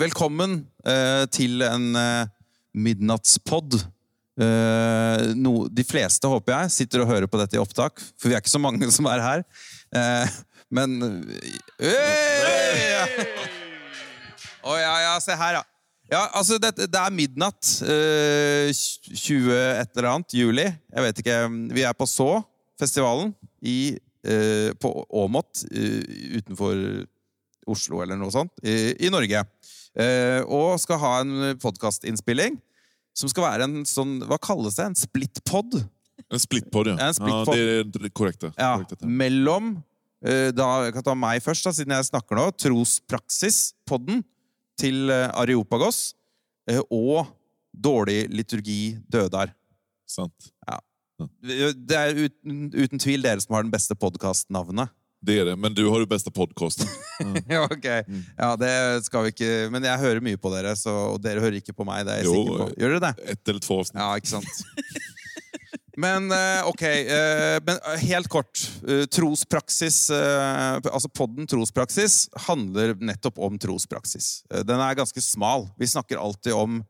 Velkommen eh, til en eh, midnattspod. Eh, no, de fleste, håper jeg, sitter og hører på dette i opptak, for vi er ikke så mange som er her. Eh, men Hey! Å ja, ja, se her, ja. Ja, altså, det, det er midnatt. eh, 20 et eller annet, juli. Jeg vet ikke. Vi er på Så-festivalen i, eh, på Åmot eh, utenfor Oslo eller noe sånt, i, i Norge. Eh, og skal ha en podkastinnspilling som skal være en sånn Hva kalles det? En splittpod? En splittpodd, ja. En splittpodd. ja. Det är det korrekta. Ja, korrekta term. mellom eh, da, Jeg kan ta meg først, da, siden jeg snakker nå. Trospraksis-podden til eh, Areopagos. og Dårlig liturgi dødar. Sant. Det er uten, uten tvil dere som har den beste podkastnavnet. Det är det, men du har ju bästa podcasten. Ja, ok. Ja, det skal vi ikke Men jeg hører mye på dere, så, og dere hører ikke på meg. Det er jeg Jo, sikker på. Gjør dere det? Ett eller två avsnitt. Ja, ikke sant? Men eh, ok, eh, men eh, helt kort. Trospraksis, altså podden Trospraksis handler nettopp om trospraksis. Den er ganske smal. Vi snakker alltid om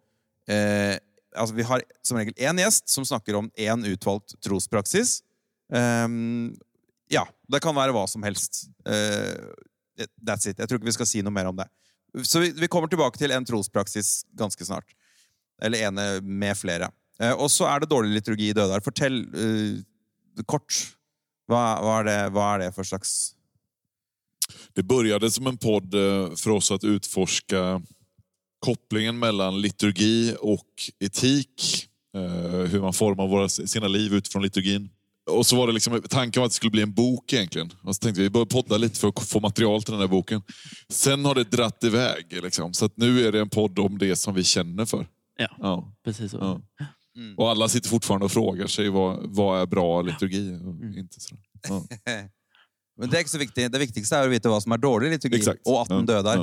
altså Vi har som regel én gjest som snakker om én utvalgt trospraksis. Ja, det kan være hva som helst. Uh, that's it. Jeg tror ikke vi skal si noe mer om det. Så vi, vi kommer tilbake til en trospraksis ganske snart. Eller ene eh, med flere. Uh, og så er det dårlig liturgi i Dødar. Fortell uh, eh, kort. Hva, hva, er det, hva er det for slags Det började som en podd för oss att utforska kopplingen mellan liturgi och etik. Hur man formar våra, sina liv utifrån liturgin. Och så var det liksom, tanken var att det skulle bli en bok egentligen. Och så tänkte vi, vi bör podda lite för att få material till den här boken. Sen har det dratt iväg. Liksom. Så att nu är det en podd om det som vi känner för. Ja, Ja. precis så. Ja. Mm. Och alla sitter fortfarande och frågar sig vad, vad är bra liturgi? Och inte sådär. Ja. Men det er ikke så viktig. Det viktigste er å vite hva som er dårlig liturgi, Exakt. og at den Ja, dødar.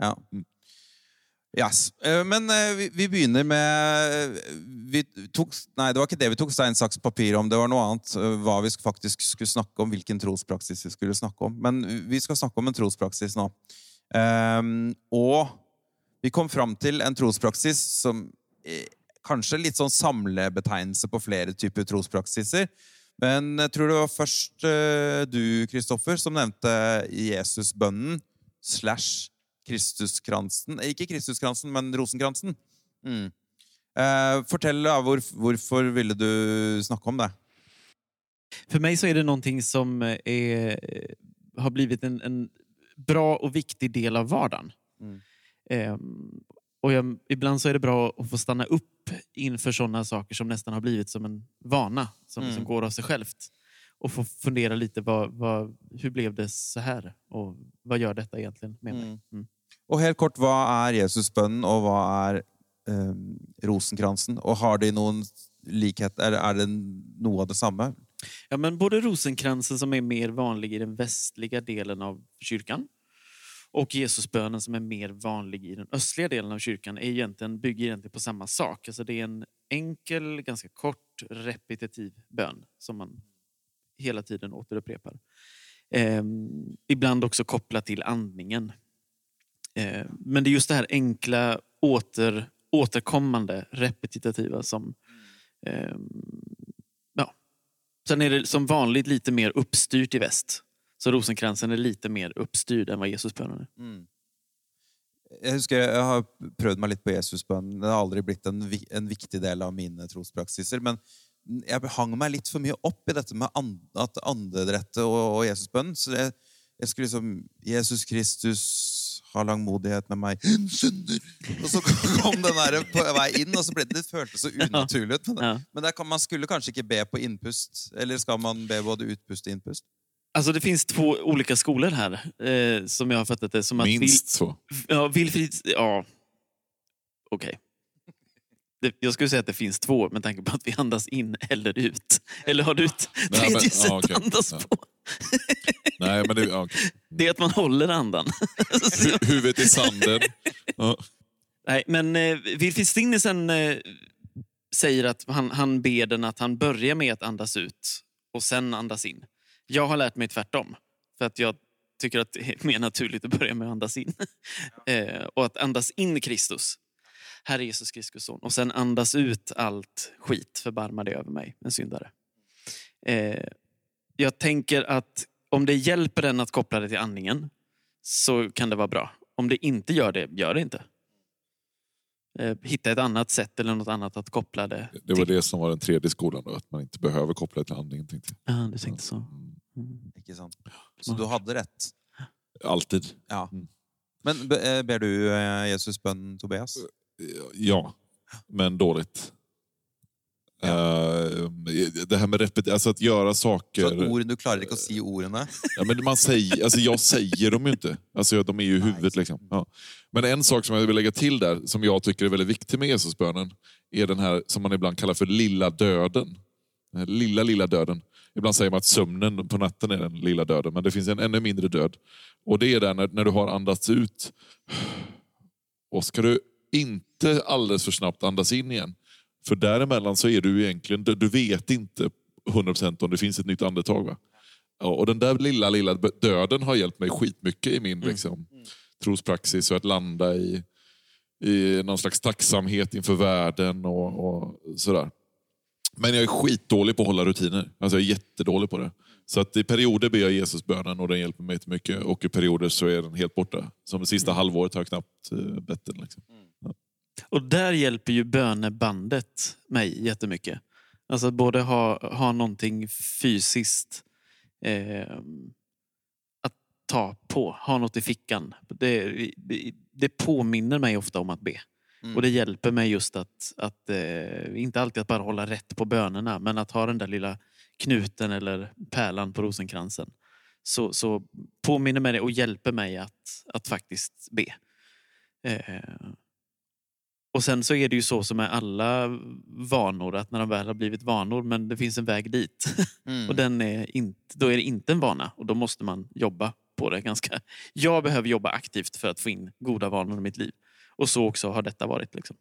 ja. Mm. Yes. Eh, men eh, vi, vi begynner med eh, vi tok, Nei, det var ikke det vi tok stein, saks, papir om. Det var noe annet. Vad Hva vi faktiskt faktisk skulle snakke om. Hvilken trospraksis vi skulle snakke om. Men vi skal snakke om en trospraksis nå. Um, ehm, og vi kom fram til en trospraksis som eh, kanskje litt sånn samlebetegnelse på flere typer trospraksiser. Men jeg tror det var først du, Kristoffer, som nevnte Jesusbønnen slash Kristuskransen. Eh, Ikke Kristuskransen, men Rosenkransen. Mm. Eh, fortell, da, hvor, hvorfor ville du snakke om det? För mig så är det någonting som är, eh, har blivit en, en bra och viktig del av vardagen. Mm. Ehm, och jag, ibland så är det bra att få stanna upp inför sådana saker som nästan har blivit som en vana, som Mm. liksom går av sig självt. Och få fundera lite, vad, vad, hur blev det så här? Och vad gör detta egentligen med mig? Mm. Mm. Och helt kort, vad är Jesusbönen och vad är eh, Rosenkransen? Och har de någon likhet, eller är det något av det? Ja, men både rosenkransen som är mer vanlig i den västliga delen av kyrkan och Jesusbönen som är mer vanlig i den östliga delen av kyrkan är egentligen, bygger egentligen på samma sak. Alltså det är en enkel, ganska kort, repetitiv bön som man hela tiden återupprepar. Ehm, ibland också kopplat till andningen. Eh, men det är just det här enkla, åter, återkommande, repetitiva som ehm, ja, Sen är det som vanligt lite mer uppstyrt i väst. Så rosenkransen är lite mer uppstyrd än vad Jesusbönen är. Mm. Jag husker jag har prövat mig lite på Jesusbönen, Det har aldrig blivit en, en viktig del av mina eh, trospraxiser. Men jag hang mig lite för mycket upp i detta med and, att andedrettet och, och Jesusbönen. Så jag, jag skulle liksom Jesus Kristus ha langmodighet med meg. En synder! Og så kom den der på vei inn, og så ble det, det føltes så unaturlig ut. Men, men der kan, man skulle kanskje ikke be på innpust? Eller skal man be både utpust og innpust? Alltså det finns två olika skolor här, eh, som jag har fattat det. Som att Minst så. Vil, ja, Wilfrid... Ja, okej. Jag skulle säga att det finns två med tanke på att vi andas in eller ut. Eller har du ett tredje men- sätt ja, okej. att andas Ja. på? Nej, men det, okej. Det är att man håller andan. Hu- Huvudet i sanden. Ja. Nej, men eh, Wilfrid Stinnesen eh, säger att han, han ber den att han börjar med att andas ut och sen andas in. Jag har lärt mig tvärtom. För att jag tycker att det är mer naturligt att börja med att andas in. eh, och att andas in Kristus, Herre Jesus Kristus son. Och sen andas ut allt skit, förbarma dig över mig, en syndare. Eh, jag tänker att om det hjälper den att koppla det till andningen så kan det vara bra. Om det inte gör det, gör det inte. Eh, hitta ett annat sätt eller något annat att koppla det Det var till. det som var den tredje skolan då, att man inte behöver koppla det till andningen. Tänkte jag. Ja, du tänkte så. Mm. Mm. Ikke sant? Så du hade rätt. Alltid. Ja. Mm. Men eh, ber du eh, Jesus bön, Tobias? Ja, men dåligt. Eh, det här med repet- alltså att göra saker... Så att ord, du klarar inte att säga orden. Ja, men man säger, alltså jag säger dem ju inte. Alltså de är ju i huvudet. Liksom. Ja. Men en sak som jag vill lägga till där, som jag tycker är väldigt viktig med Jesusbönen, är den här som man ibland kallar för lilla döden. Den lilla, lilla döden. Ibland säger man att sömnen på natten är den lilla döden, men det finns en ännu mindre död. Och det är där när, när du har andats ut. Och ska du inte alldeles för snabbt andas in igen. För däremellan så är du egentligen, du vet inte 100% om det finns ett nytt andetag. Va? Och den där lilla, lilla döden har hjälpt mig skitmycket i min liksom, trospraxis och att landa i, i någon slags tacksamhet inför världen och, och sådär. Men jag är skitdålig på att hålla rutiner. Alltså jag är jättedålig på det. Så att i perioder ber jag Jesusbönen och den hjälper mig mycket. Och i perioder så är den helt borta. Som det sista halvåret har jag knappt eh, bett den. Liksom. Och där hjälper ju bönebandet mig jättemycket. Alltså att både ha, ha någonting fysiskt eh, att ta på, ha något i fickan. Det, det, det påminner mig ofta om att be. Mm. Och det hjälper mig just att, att eh, inte alltid att bara hålla rätt på bönerna, men att ha den där lilla knuten eller pärlan på rosenkransen. Så, så påminner mig det och hjälper mig att, att faktiskt be. Eh, och sen så är det ju så som med alla vanor, att när de väl har blivit vanor, men det finns en väg dit. Mm. Och den är inte, då är det inte en vana och då måste man jobba på det ganska... Jag behöver jobba aktivt för att få in goda vanor i mitt liv. Och så också har detta varit. Liksom.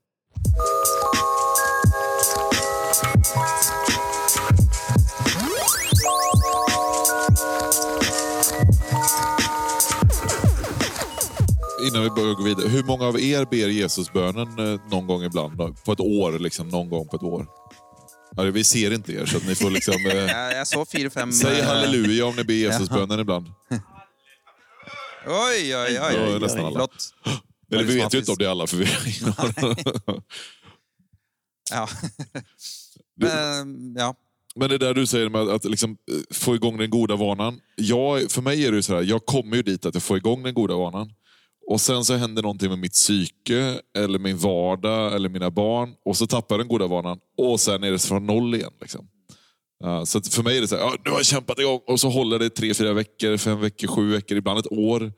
Innan vi börjar gå vidare. Hur många av er ber Jesusbönen eh, någon gång ibland? Då? På ett år? Liksom, någon gång på ett år? Ja, vi ser inte er, så att ni får liksom... Eh, Jag, såg fyra, fem... säg eh, halleluja om ni ber Jesusbönen ibland. Oj, oj, oj. Oj, nästan oj. alla. Flott. Eller vi vet ju inte om det är alla, för vi. Ja. Men, ja. Men det där du säger med att liksom, eh, få igång den goda vanan. Jag, för mig är det ju så här, jag kommer ju dit att jag får igång den goda vanan. Och sen så händer någonting med mitt psyke, eller min vardag, eller mina barn. Och så tappar jag den goda vanan. Och sen är det från noll igen. Liksom. Ja, så att för mig är det så här, ja, nu har jag kämpat igång. Och så håller det tre, fyra veckor, fem veckor, sju veckor, ibland ett år.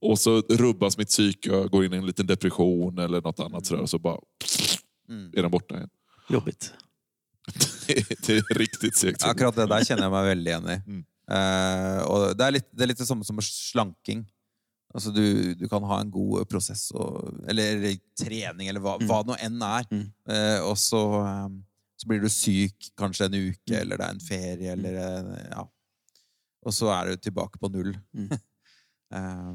Och så rubbas mitt psyke och jag går in i en liten depression eller något annat. Så där, och så bara Mm. är den borta igen. Jobbigt. det är riktigt segt. Akkurat det der kjenner jeg meg veldig igjen i. Mm. Eh, og det er litt det, det samme som med slanking. Altså du, du kan ha en god prosess, og, eller, trening, eller hva, hva det nå enn er. Mm. Eh, og så, eh, så blir du syk kanskje en uke, Mm. eller det er en ferie, eller eh, ja. Og så er du tilbake på null. Mm. Eh,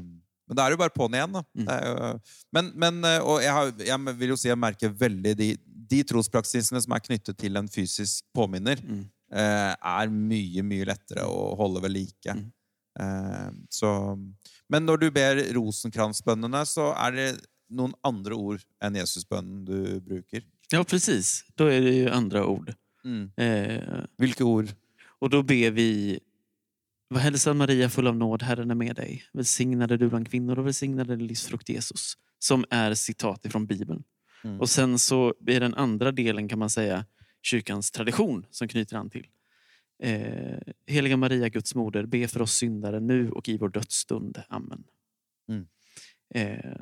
men da er du bare på'n igjen, da. Mm. Jo, men, men, eh, og jeg, har, jeg vil jo si jeg merker veldig de, de trospraksisene som er knyttet til en fysisk påminner, Mm. eh, er mye, mye lettere å holde ved like. Mm. Eh, så, men når du ber rosenkransbønnene, så er det noen andre ord enn Jesusbønnen du bruker. Ja, precis. Då är det ju andra ord. Mm. Eh, Hvilke ord? och då ber vi Var hälsad Maria full av nåd, Herren är med dig. Välsignade du bland kvinnor och välsignade din livsfrukt Jesus. Som är citat ifrån Bibeln. Mm. Och sen så är den andra delen kan man säga kyrkans tradition som knyter an till. Eh, Heliga Maria, Guds moder, be för oss syndare nu och i vår dödsstund. Amen. Mm. Eh,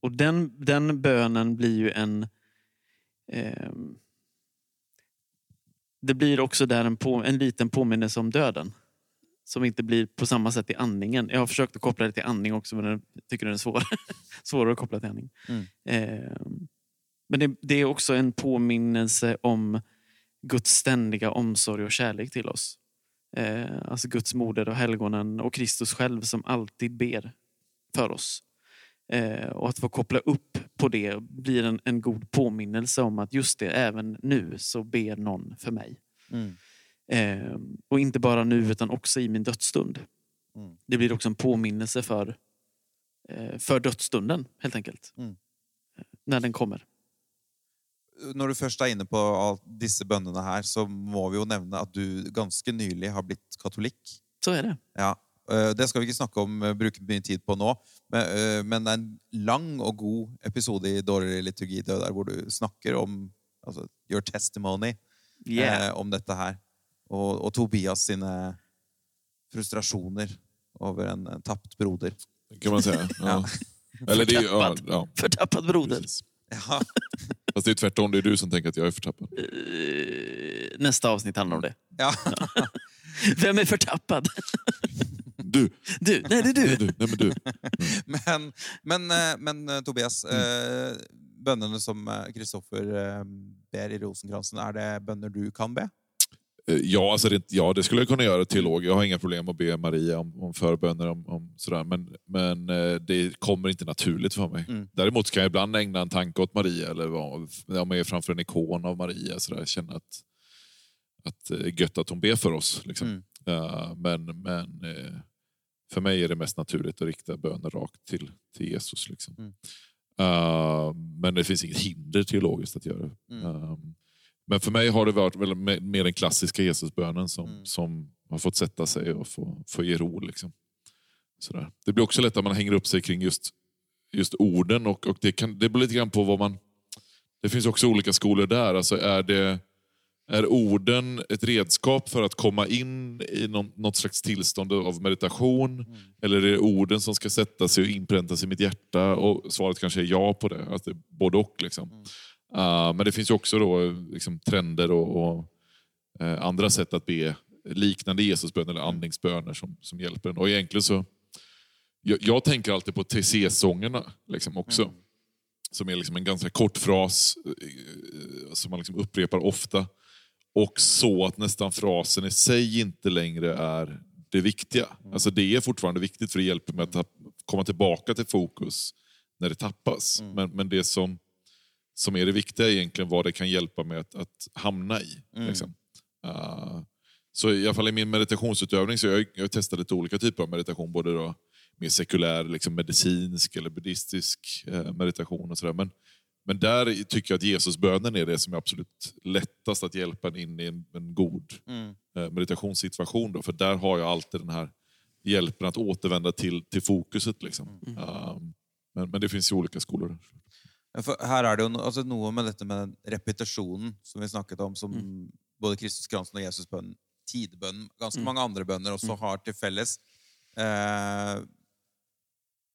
och den, den bönen blir ju en... ehm, det blir också där en, på, en liten påminnelse om döden. Som inte blir på samma sätt i andningen. Jag har försökt att koppla det till andning också men jag tycker den är svår, svårare att koppla till andning. Mm. Ehm, men det, det är också en påminnelse om Guds ständiga omsorg och kärlek till oss. Eh, alltså Guds moder och helgonen och Kristus själv som alltid ber för oss. Eh, och att få koppla upp på det blir en, en god påminnelse om att just det, även nu så ber någon för mig. Mm. Eh, och inte bara nu utan också i min dödsstund. Mm. Det blir också en påminnelse för, eh, för dödsstunden helt enkelt. Mm. Eh, När den kommer. Når du først er inne på disse bønnene her, så må vi jo nevne at du ganske nylig har blitt katolikk. Så är det. Ja, øh, Det skal vi ikke snakke om, øh, bruke mye tid på nå, men, men det er en lang og god episode i Dårlig liturgi der hvor du snakker om altså, your testimony Yeah. eh, om dette her. Og, og Tobias sine frustrasjoner over en, en tapt broder. Kan man säga. Ja. Eller det, är- ja, ja, Förtappad broder. precis. Ja, Fast det är tvärtom, det är du som tänker att jag är förtappad. Eh, Nästa avsnitt handlar om det. ja. Vem är förtappad? Du! Du, nej det är Nej, du. du. Nej, men du. Men, men, eh, men eh, Tobias, eh, bønnene som Kristoffer ber i rosenkransen, er det bønner du kan be? Eh, Ja, alltså det, ja, det skulle jag kunna göra teolog. Jag har inga problem att be Maria om, om förböner. Om, om sådär. Men, men eh, det kommer inte naturligt för mig. Mm. Däremot kan jag ibland ägna en tanke åt Maria eller om jag är framför en ikon av Maria. Sådär, känna att, att eh, gött att hon ber för oss. Liksom. Mm. Eh, men men för mig är det mest naturligt att rikta böner rakt till, till Jesus. Liksom. Mm. Eh, men det finns inget hinder teologiskt att göra det. Mm. Men för mig har det varit väl mer den klassiska Jesusbönen som, Mm. som har fått sätta sig och få, få ge ro. Liksom. Sådär. Det blir också lätt att man hänger upp sig kring just, just orden och, och det, kan, det beror lite grann på vad man... Det finns också olika skolor där. Alltså är, det, är orden ett redskap för att komma in i någon, något slags tillstånd av meditation? Eller är det orden som ska sätta sig och inpräntas i mitt hjärta? Och svaret kanske är ja på det. Alltså det både och. Liksom. Uh, men det finns ju också då, liksom, trender och, och eh, andra sätt att be liknande Jesusbön eller andningsböner som, som hjälper en. Och egentligen så, jag, jag tänker alltid på TC-sångerna liksom också. Som är liksom en ganska kort fras eh, som man liksom upprepar ofta. Och så att nästan frasen i sig inte längre är det viktiga. Alltså det är fortfarande viktigt för det hjälper mig att komma tillbaka till fokus när det tappas. Men, men det som, som är det viktiga egentligen vad det kan hjälpa mig att, att hamna i. Liksom. Uh, så i alla fall i min meditationsutövning så jag, jag testat lite olika typer av meditation. Både då mer sekulär, liksom medicinsk eller buddhistisk eh, meditation och sådär. Men, men där tycker jag att Jesusbönen är det som är absolut lättast att hjälpa en in i en, en god Mm. eh, meditationssituation. Då, för där har jag alltid den här hjälpen att återvända till, till fokuset. Liksom. Um, men, men det finns ju olika skolor. Her er det jo no, altså noe med dette med den repetisjonen som vi snakket om, som både Kristus Kransen og Jesusbønnen, tidebønnen, ganske mange andre bønner også har til felles. Eh,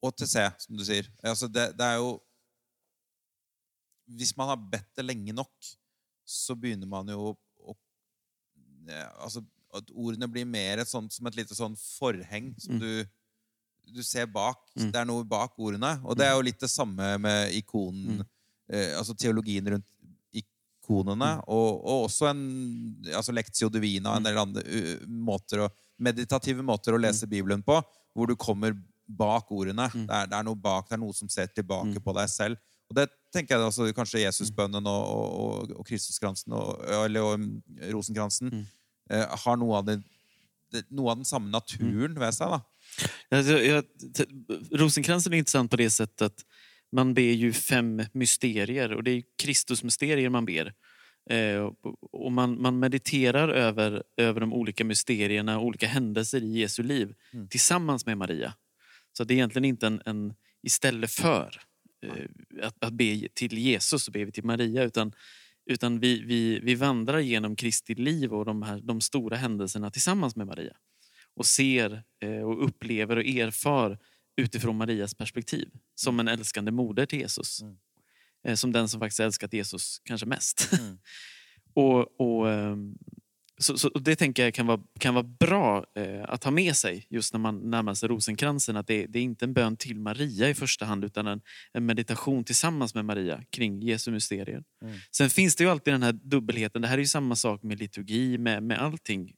og til C, som du sier. Altså det, det er jo Hvis man har bedt det lenge nok, så begynner man jo å Altså at ordene blir mer et sånt, som et lite sånn forheng som du du ser bak. Det er noe bak ordene. Og det er jo litt det samme med ikonen, eh, altså teologien rundt ikonene, og, og også en altså Lectio Divina, en del andre uh, måter å, meditative måter å lese Bibelen på, hvor du kommer bak ordene. Det, er, det er noe bak, det er noe som ser tilbake på deg selv. Og det tenker jeg altså, kanskje Jesusbønnen og, og, og, Kristuskransen og, eller og, Rosenkransen eh, har noe av, det, det, noe av den samme naturen ved seg. da. Alltså, jag, Rosenkransen är intressant på det sättet att man ber ju fem mysterier och det är Kristusmysterier man ber. Eh, och- man, man mediterar över, över de olika mysterierna och olika händelser i Jesu liv tillsammans med Maria. Så det är egentligen inte en, en istället för eh, att, att be till Jesus så ber vi till Maria utan, utan vi, vi, vi vandrar genom Kristi liv och de, här, de stora händelserna tillsammans med Maria och ser eh, och upplever och erfar utifrån Marias perspektiv. Som en älskande moder till Jesus. Eh, Som den som faktiskt älskat Jesus kanske mest. och, och, ehm, så, så, och det tänker jag kan vara, kan vara bra eh, att ha med sig just när man närmar sig rosenkransen. Att det, det är inte en bön till Maria i första hand utan en, en meditation tillsammans med Maria kring Jesu mysterier. Sen finns det ju alltid den här dubbelheten. Det här är ju samma sak med liturgi, med, med allting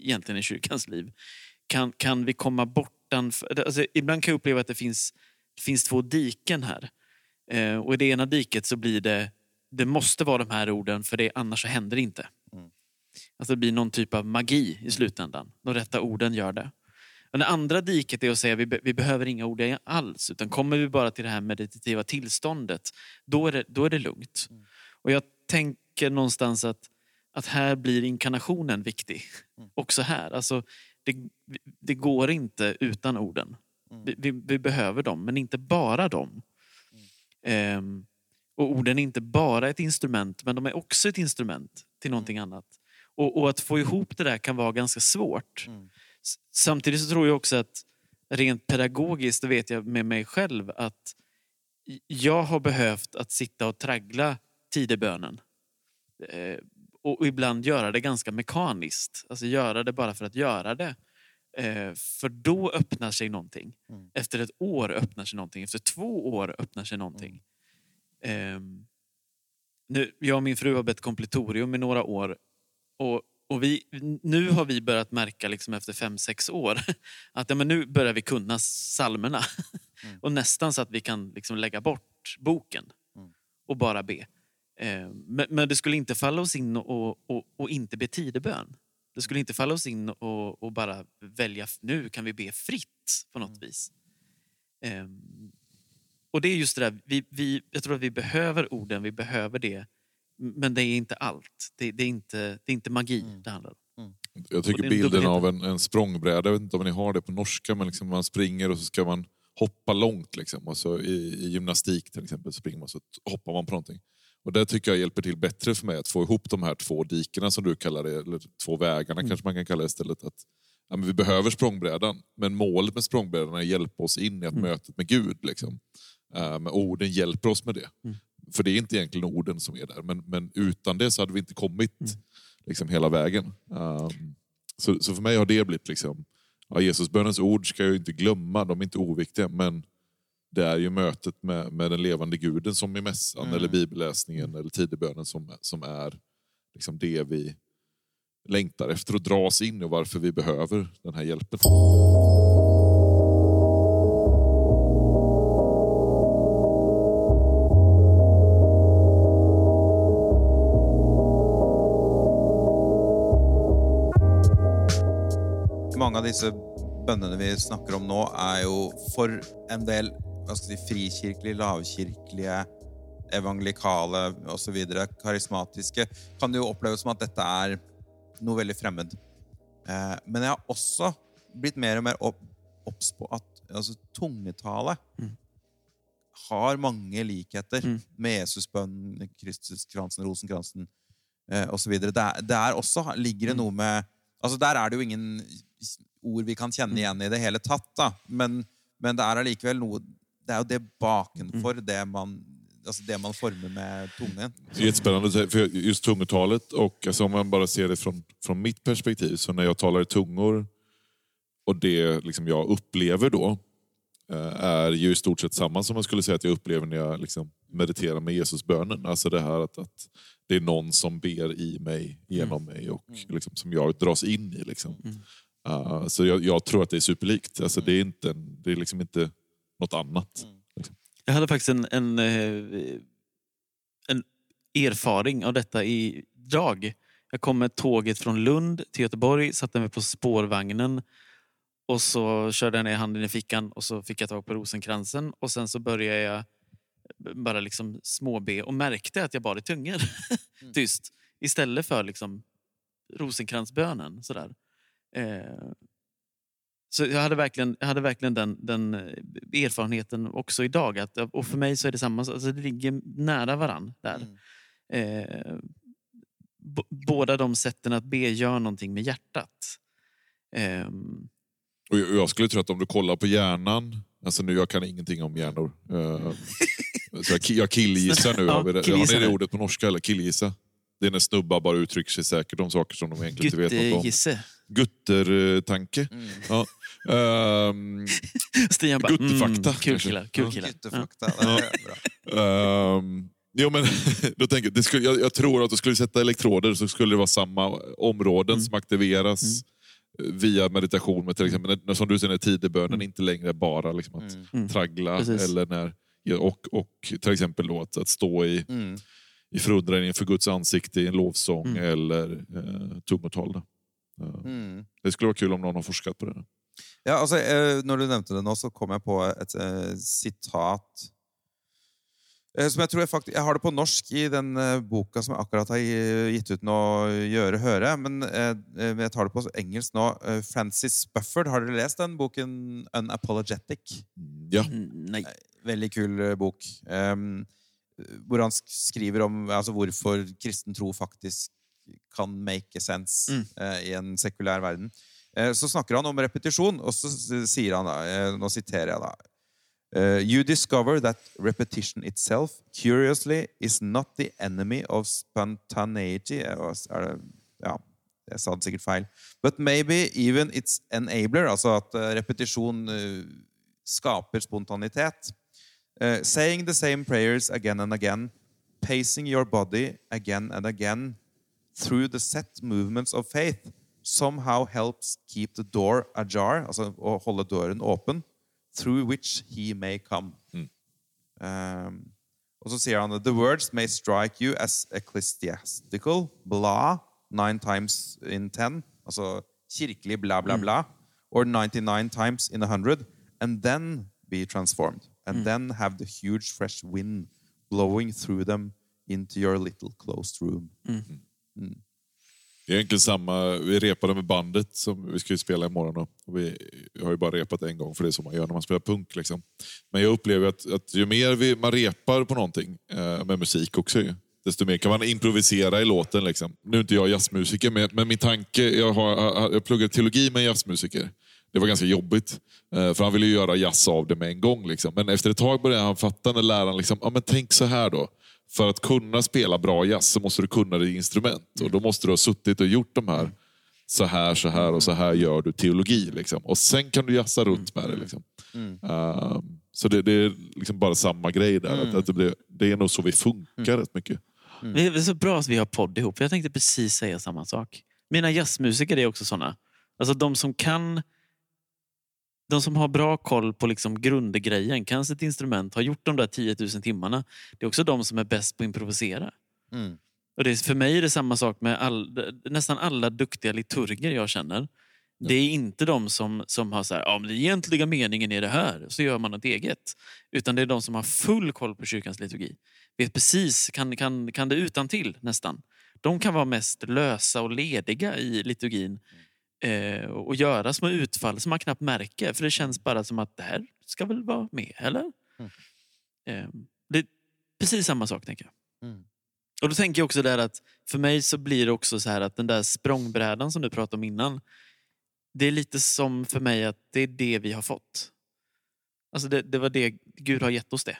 egentligen i kyrkans liv. Kan, kan vi komma bortan... Alltså, ibland kan jag uppleva att det finns, det finns två diken här. Eh, och i det ena diket så blir det, det måste vara de här orden för det, annars så händer det inte. Mm. Alltså det blir någon typ av magi i slutändan. De rätta orden gör det. Men det andra diket är att säga att vi, vi behöver inga ord alls. Utan kommer vi bara till det här meditativa tillståndet, då är det, då är det lugnt. Mm. Och jag tänker någonstans att, att här blir inkarnationen viktig. Mm. Också här. Alltså, det, det går inte utan orden. Mm. Vi, vi, vi behöver dem, men inte bara dem. Ehm, och orden är inte bara ett instrument, men de är också ett instrument till någonting annat. Och, och att få ihop det där kan vara ganska svårt. Mm. Samtidigt så tror jag också att rent pedagogiskt, det vet jag med mig själv, att jag har behövt att sitta och traggla tidebönen. Eh, och ibland göra det ganska mekaniskt. Alltså göra det bara för att göra det. Eh, för då öppnar sig någonting. Mm. Efter ett år öppnar sig någonting. Efter två år öppnar sig någonting. Ehm, nu, jag och min fru har bett komplitorium i några år. Och, och vi, nu har vi börjat märka liksom efter fem, sex år att ja, men nu börjar vi kunna psalmerna. Mm. och nästan så att vi kan liksom lägga bort boken Mm. och bara be. Eh, men, men det skulle inte falla oss in och, och, och inte be tidebön. Det skulle inte falla oss in och, och bara välja, nu kan vi be fritt på något vis. Eh, och det är just det där, vi, vi, jag tror att vi behöver orden, vi behöver det. Men det är inte allt. Det, det, är, inte, det är inte magi Mm. det handlar om. Jag Och tycker bilden av en, en språngbräda, jag vet inte om ni har det på norska, men liksom man springer och så ska man hoppa långt. Liksom. Och så i, I gymnastik till exempel springer man så hoppar man på någonting. Och det tycker jag hjälper till bättre för mig att få ihop de här två dikena som du kallar det, eller två vägarna Mm. kanske man kan kalla det istället. Att, ja, men vi behöver språngbrädan, men målet med språngbrädan är att hjälpa oss in i att Mm. mötet med Gud. Liksom. Men orden hjälper oss med det. Mm. För det är inte egentligen orden som är där, men, men utan det så hade vi inte kommit Mm. liksom, hela vägen. Um, så, så för mig har det blivit liksom, ja, Jesusbönens ord ska jag inte glömma, de är inte oviktiga, men det är ju mötet med, med den levande guden som i mässan Mm. eller bibelläsningen eller tidebönen som, som är liksom det vi längtar efter och dras in och varför vi behöver den här hjälpen. Mange av disse bønnene vi snakker om nå, er jo for en del hva skal si, frikirkelige, lavkirkelige, evangelikale osv., karismatiske, kan det jo oppleves som at dette er noe veldig fremmed. Eh, men jeg har også blitt mer og mer obs på at altså, tungetale Mm. har mange likheter Mm. med Jesusbønnen, Kristuskransen, Rosenkransen eh, osv. Det, er- det er også, ligger det Mm. noe med Altså Der er det jo ingen ord vi kan kjenne igjen i det hele tatt, da. Men, men det er allikevel noe Det er jo det bakenfor Mm. det man Alltså det man former med tungen. Det är jättespännande, för just tungotalet och alltså om man bara ser det från, från mitt perspektiv, så när jag talar i tungor och det liksom jag upplever då eh, är ju i stort sett samma som man skulle säga att jag upplever när jag liksom mediterar med Jesusbönen. Alltså det här att, att det är någon som ber i mig, genom mig och liksom, som jag dras in i. Liksom. Mm. Uh, så jag, jag tror att det är superlikt. Alltså det är, inte, det är liksom inte något annat. Jag hade faktiskt en, en, eh, en erfaring av detta idag. Jag kom med tåget från Lund till Göteborg, satte mig på spårvagnen och så körde jag ner handen i fickan och så fick jag tag på rosenkransen och sen så började jag bara liksom småbe och märkte att jag bad i tungor. Mm. Tyst. Istället för liksom rosenkransbönen. Sådär. Eh, så jag hade verkligen, jag hade verkligen den, den eh, erfarenheten också idag. Att, och för mig så är det samma, alltså det ligger nära varann där. Mm. Eh, b- båda de sätten att be gör någonting med hjärtat. Ehm, Och jag, jag skulle tro att om du kollar på hjärnan, alltså nu jag kan ingenting om hjärnor. eh, så jag, jag killgissar nu. Ja, har, vi det, har ni det ordet på norska? eller Killgissa? Det är när snubbar bara uttrycker sig säkert om saker som de egentligen inte vet något om. Guttertanke. Mm. Ja. Ehm, Stian bara, Guttefakta, mm, kul killar. Kul Ja. killar. Ja. Är bra. ehm, jo, men, då tänker, jag, det skulle, jag, jag tror att du skulle sätta elektroder så skulle det vara samma områden Mm. som aktiveras via meditation, med till exempel, när, som du säger, när tidebönen inte längre bara liksom att Mm. traggla. Precis. Eller när, och, och till exempel då att, att stå i, Mm. i förundran inför Guds ansikte i en lovsång Mm. eller eh, tungotal. Mm. Det skulle vara kul om någon har forskat på det. Ja, altså, eh, når du nevnte det nå, så kom jeg på et eh, sitat eh, som jeg tror jeg faktisk Jeg har det på norsk i den eh, boka som jeg akkurat har gitt ut nå, Gjøre høre. Men jeg tar det på engelsk nå. Eh, Francis Bufford, har dere lest den boken 'Unapologetic'? Mm, Ja, Mm, Nej. Veldig kul bok. Hvor han sk- skriver om altså, hvorfor kristen tro faktisk kan make sense Mm. eh, i en sekulær verden. Eh, så snakker han om repetisjon, og så sier han da eh, Nå siterer jeg, da. You discover that repetition itself, curiously, is not the enemy of spontaneity. Ja, jeg sa det sikkert feil. But maybe even its enabler, altså at repetisjon skaper spontanitet. Saying the same prayers again and again, pacing your body again and again through the set movements of faith somehow helps keep the door ajar, altså å holde døren åpen, through which he may come. Mm. Um, og så sier han The words may strike you as ecclesiastical, blah, nine times in ten, altså kirkelig bla, bla, mm. bla, or 99 times in a hundred, and then be transformed, and mm. then have the huge fresh wind blowing through them into your little closed room. Mm. Det är egentligen samma, vi repade med bandet som vi ska ju spela imorgon. Och vi har ju bara repat en gång för det är så man gör när man spelar punk. Liksom. Men jag upplever att, att ju mer vi, man repar på någonting, eh, med musik också ju, desto mer kan man improvisera i låten. Liksom. Nu är inte jag jazzmusiker, men, men min tanke, jag, har, jag pluggade teologi med en jazzmusiker. Det var ganska jobbigt, eh, för han ville ju göra jazz av det med en gång. Liksom. Men efter ett tag började han fatta när läraren, liksom, ja, men tänk så här då. För att kunna spela bra jazz så måste du kunna ditt instrument. Och då måste du ha suttit och gjort de här, så här, så här och så här gör du teologi. Liksom. Och sen kan du jazza runt med det. Liksom. Ehm, så det, det är liksom bara samma grej där. Att, att det, det är nog så vi funkar rätt mycket. Det är så bra att vi har podd ihop. Jag tänkte precis säga samma sak. Mina jazzmusiker är också såna. Alltså de som kan... De som har bra koll på liksom grundgrejen, kan sitt instrument, har gjort de där 10 000 timmarna. Det är också de som är bäst på att improvisera. Mm. Och det är, för mig är det samma sak med all, nästan alla duktiga liturger jag känner. Det är inte de som, som har så här, ja, men den egentliga meningen är det här, så gör man något eget. Utan det är de som har full koll på kyrkans liturgi. Vet precis, kan, kan, kan det utan till nästan. De kan vara mest lösa och lediga i liturgin. Eh, och göra små utfall som man knappt märker. För det känns bara som att det här ska väl vara med, eller? Eh, det är precis samma sak, tänker jag. Mm. Och då tänker jag också där att för mig så blir det också så här att den där språngbrädan som du pratade om innan. Det är lite som för mig att det är det vi har fått. Alltså det, det var det, Gud har gett oss det.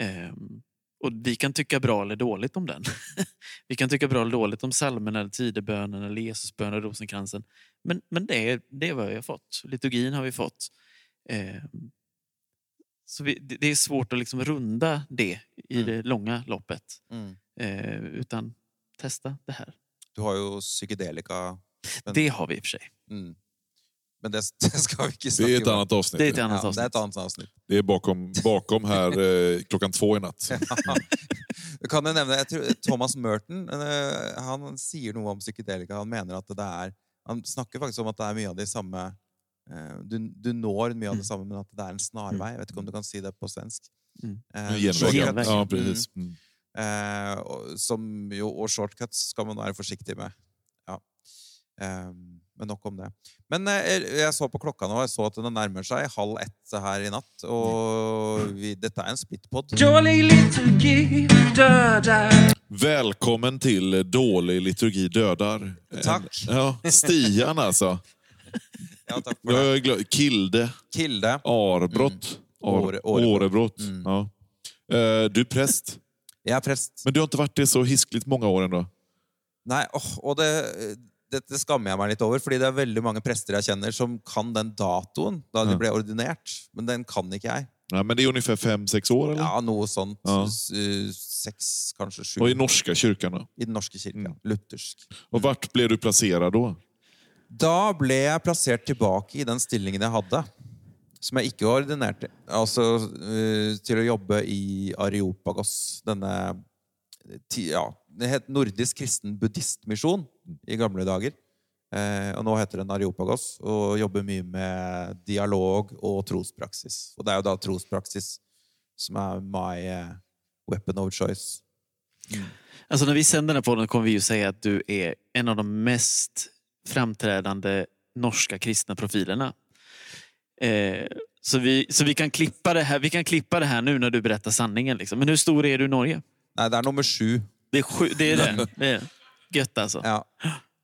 Ehm, och vi kan tycka bra eller dåligt om den. vi kan tycka bra eller dåligt om salmen eller tidebönen eller Jesusbönen eller rosenkransen. Men, men det, är, det är vad vi har fått. Liturgin har vi fått. Ehm, så vi, det det är svårt att liksom runda det i Mm. det långa loppet. Mm. Eh, utan testa det här. Du har jo psykedelika Men- Det har vi i och för sig. mm. Men det, det skal vi ikke Det snakke är ett om. annat avsnitt. Det är ett det. annat ja, avsnitt. det er et annet avsnitt. Det är bakom, bakom här eh, klockan två i natt. Du kan jo nevne, jeg tror Thomas Merton eh, han sier noe om psykedelika. Han mener at det er Han snakker faktisk om at det er mye av de samme eh, du, du når mye av det samme, men at det er en snarvei. Jeg vet ikke om du kan si det på svensk. Mm. Eh, Genväg. shortcut. Genväg. Ja, precis. Mm. Eh, og, som jo, og shortcuts skal man være forsiktig med. Ja. Eh, men nok om det. Men eh, jeg så på klokka nå, jeg så at den nærmer seg halv ett her i natt. Og vi, dette er en splittpod. Välkommen till Dålig liturgi dödar. Tack. En, ja, Stian alltså. Ja, takk for Jag det. är glad. Kilde. Kilde. Arbrott. Ar- Åre- Årebrott. Mm. Ja. Eh, Du är präst. Jeg er prest. Men du har inte varit det så hiskligt många år ändå? Nei, åh, og det, dette skammer jeg meg litt over, fordi det er veldig mange prester jeg kjenner som kan den datoen da de ble ordinert. Men den kan ikke jeg. Ja, men det är ungefär fem, sex år eller? Ja, noe sånt. Ja. S- Seks, kanskje sju. Och i norska kyrkan då? I Den norske kirka. Mm. Luthersk. Och vart blev du placerad då? Da ble jeg plassert tilbake i den stillingen jeg hadde. Som jeg ikke var ordinert til. Altså eh, til å jobbe i Areopagos. Denne ja, Det het Nordisk kristen buddhistmisjon i gamle dager. Eh, og nå heter den Areopagos. Og jobber mye med dialog og trospraksis. Og det er jo da trospraksis som er my eh, weapon of choice. Alltså när vi sänder den här podden kommer vi ju säga att du är en av de mest framträdande norska kristna profilerna. Eh, så, vi, så vi, kan klippa det här, vi kan klippa det här nu när du berättar sanningen. Liksom. Men hur stor är du i Norge? Nei, det er nummer sju. Det är, sju, det, är det. det är gött alltså. Ja.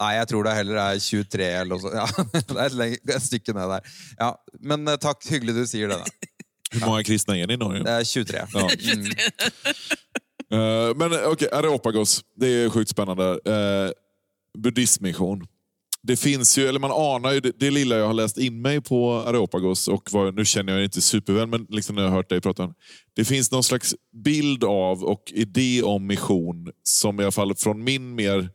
Nei, jeg tror det heller er 23 eller sånt. Ja, det er et, lenge, et stykke ned der. Ja, men eh, takk, hyggelig du sier det. da. Hur många kristna är ni i Norge? Det er 23. Ja. Mm. Eh, men okej, Areopagos. Det är sjukt spännande. Uh, buddhistmission. Det finns ju, eller man anar ju, det, det lilla jag har läst in mig på Areopagos och vad, nu känner jag inte superväl, men liksom när jag har hört dig prata om det finns någon slags bild av och idé om mission som i alla fall från min mer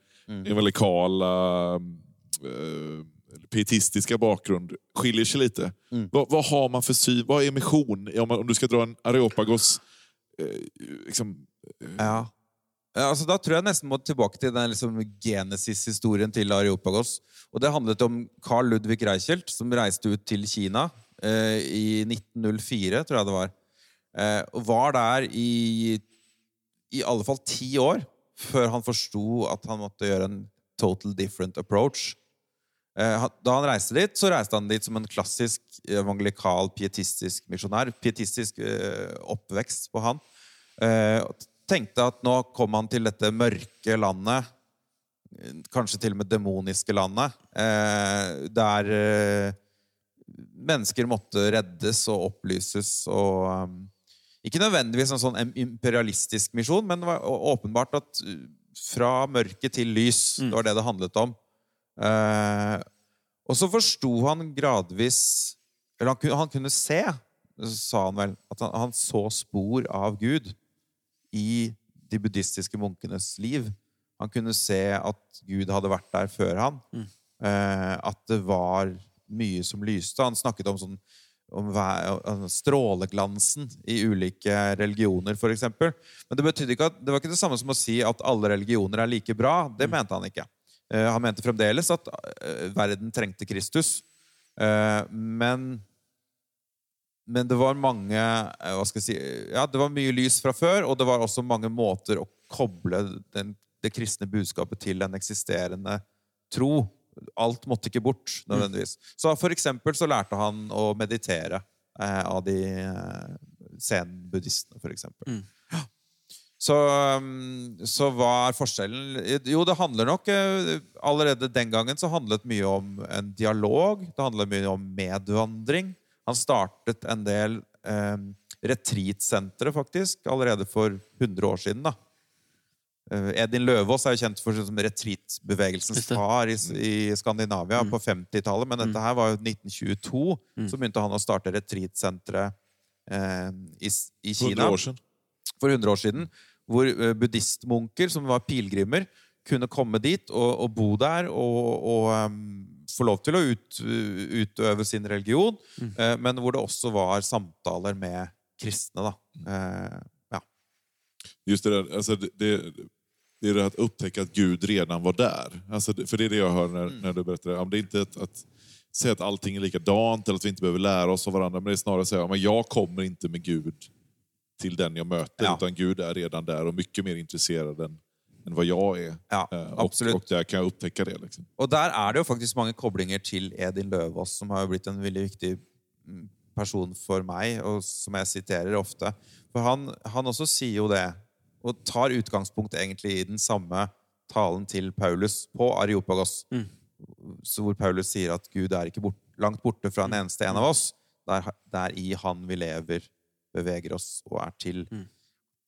evangelikala, eh, pietistiska bakgrund skiljer sig lite. Vad, vad har man för syn? Vad är mission? Om, man, om du ska dra en Areopagos eh, liksom, Ja. Ja, Eh, altså, da tror jeg nesten må tilbake til den liksom, genesis-historien til Areopagos. Og Det handlet om Carl Ludvig Reichelt, som reiste ut til Kina eh, i 1904, tror jeg det var. Eh, og var der i i alle fall ti år før han forsto at han måtte gjøre en total different approach. Eh, han- Da han reiste dit, så reiste han dit som en klassisk evangelikal, pietistisk misjonær. Pietistisk eh, oppvekst på han. Eh, Eh, og tenkte at nå kom han til dette mørke landet, eh, kanskje til og med demoniske landet, eh, der eh, mennesker måtte reddes og opplyses og um, Ikke nødvendigvis en sånn em- imperialistisk misjon, men det var å- åpenbart at uh, fra mørke til lys, det var det det handlet om. Eh, og så forsto han gradvis Eller han han kunne se, sa han vel, at han, han så spor av Gud i de buddhistiske munkenes liv. Han kunne se at Gud hadde vært der før han. Eh, at det var mye som lyste. Han snakket om, sånn, om stråleglansen i ulike religioner, f.eks. Men det, betydde ikke at, det var ikke det samme som å si at alle religioner er like bra. Det mente han ikke. Eh, han mente fremdeles at eh, verden trengte Kristus. Men men det var mange eh, hva skal jeg si, ja, Det var mye lys fra før, og det var også mange måter å koble den, det kristne budskapet til en eksisterende tro. Alt måtte ikke bort, nødvendigvis. Så for eksempel så lærte han å meditere eh, av de eh, zen-buddhistene, for eksempel. Så, um, så hva er forskjellen? Jo, det handler nok eh, Allerede den gangen så handlet mye om en dialog. Det handlet mye om medvandring. Han startet en del eh, retreatsentre, faktisk, allerede for 100 år siden. da. Eh, Edin Løvaas er jo kjent for som retreatbevegelsens far i, i Skandinavia på 50-tallet. Men dette her var jo 1922. Så begynte han å starte retreatsentre eh, i, i 100 Kina år sedan. for 100 år siden, hvor eh, buddhistmunker, som var pilegrimer, kunne komme dit og, og bo der og, og em, få lov til å ut, utøve sin religion, eh, men hvor det også var samtaler med kristne. Da. Eh, ja. Just det där, alltså det, det, det är det att upptäcka att Gud redan var där. Alltså det, för det är det jag hör när, när du berättar det. Det är inte att, att säga att allting är likadant eller att vi inte behöver lära oss av varandra. Men det är snarare att säga att jag kommer inte med Gud till den jag möter. Ja. Utan Gud är redan där och mycket mer intresserad än, än vad jag är. Ja, Eh, och, absolut. och där kan jag upptäcka det. Liksom. Og der er det jo faktisk mange koblinger til Edin Løvaas, som har blitt en veldig viktig mm, person for meg, og som jeg siterer ofte. For han, han også sier jo det, og tar utgangspunkt egentlig i den samme talen til Paulus på Areopagos, så hvor Paulus sier at Gud er ikke bort, langt borte fra en eneste en av oss. Det er i Han vi lever, beveger oss og er til.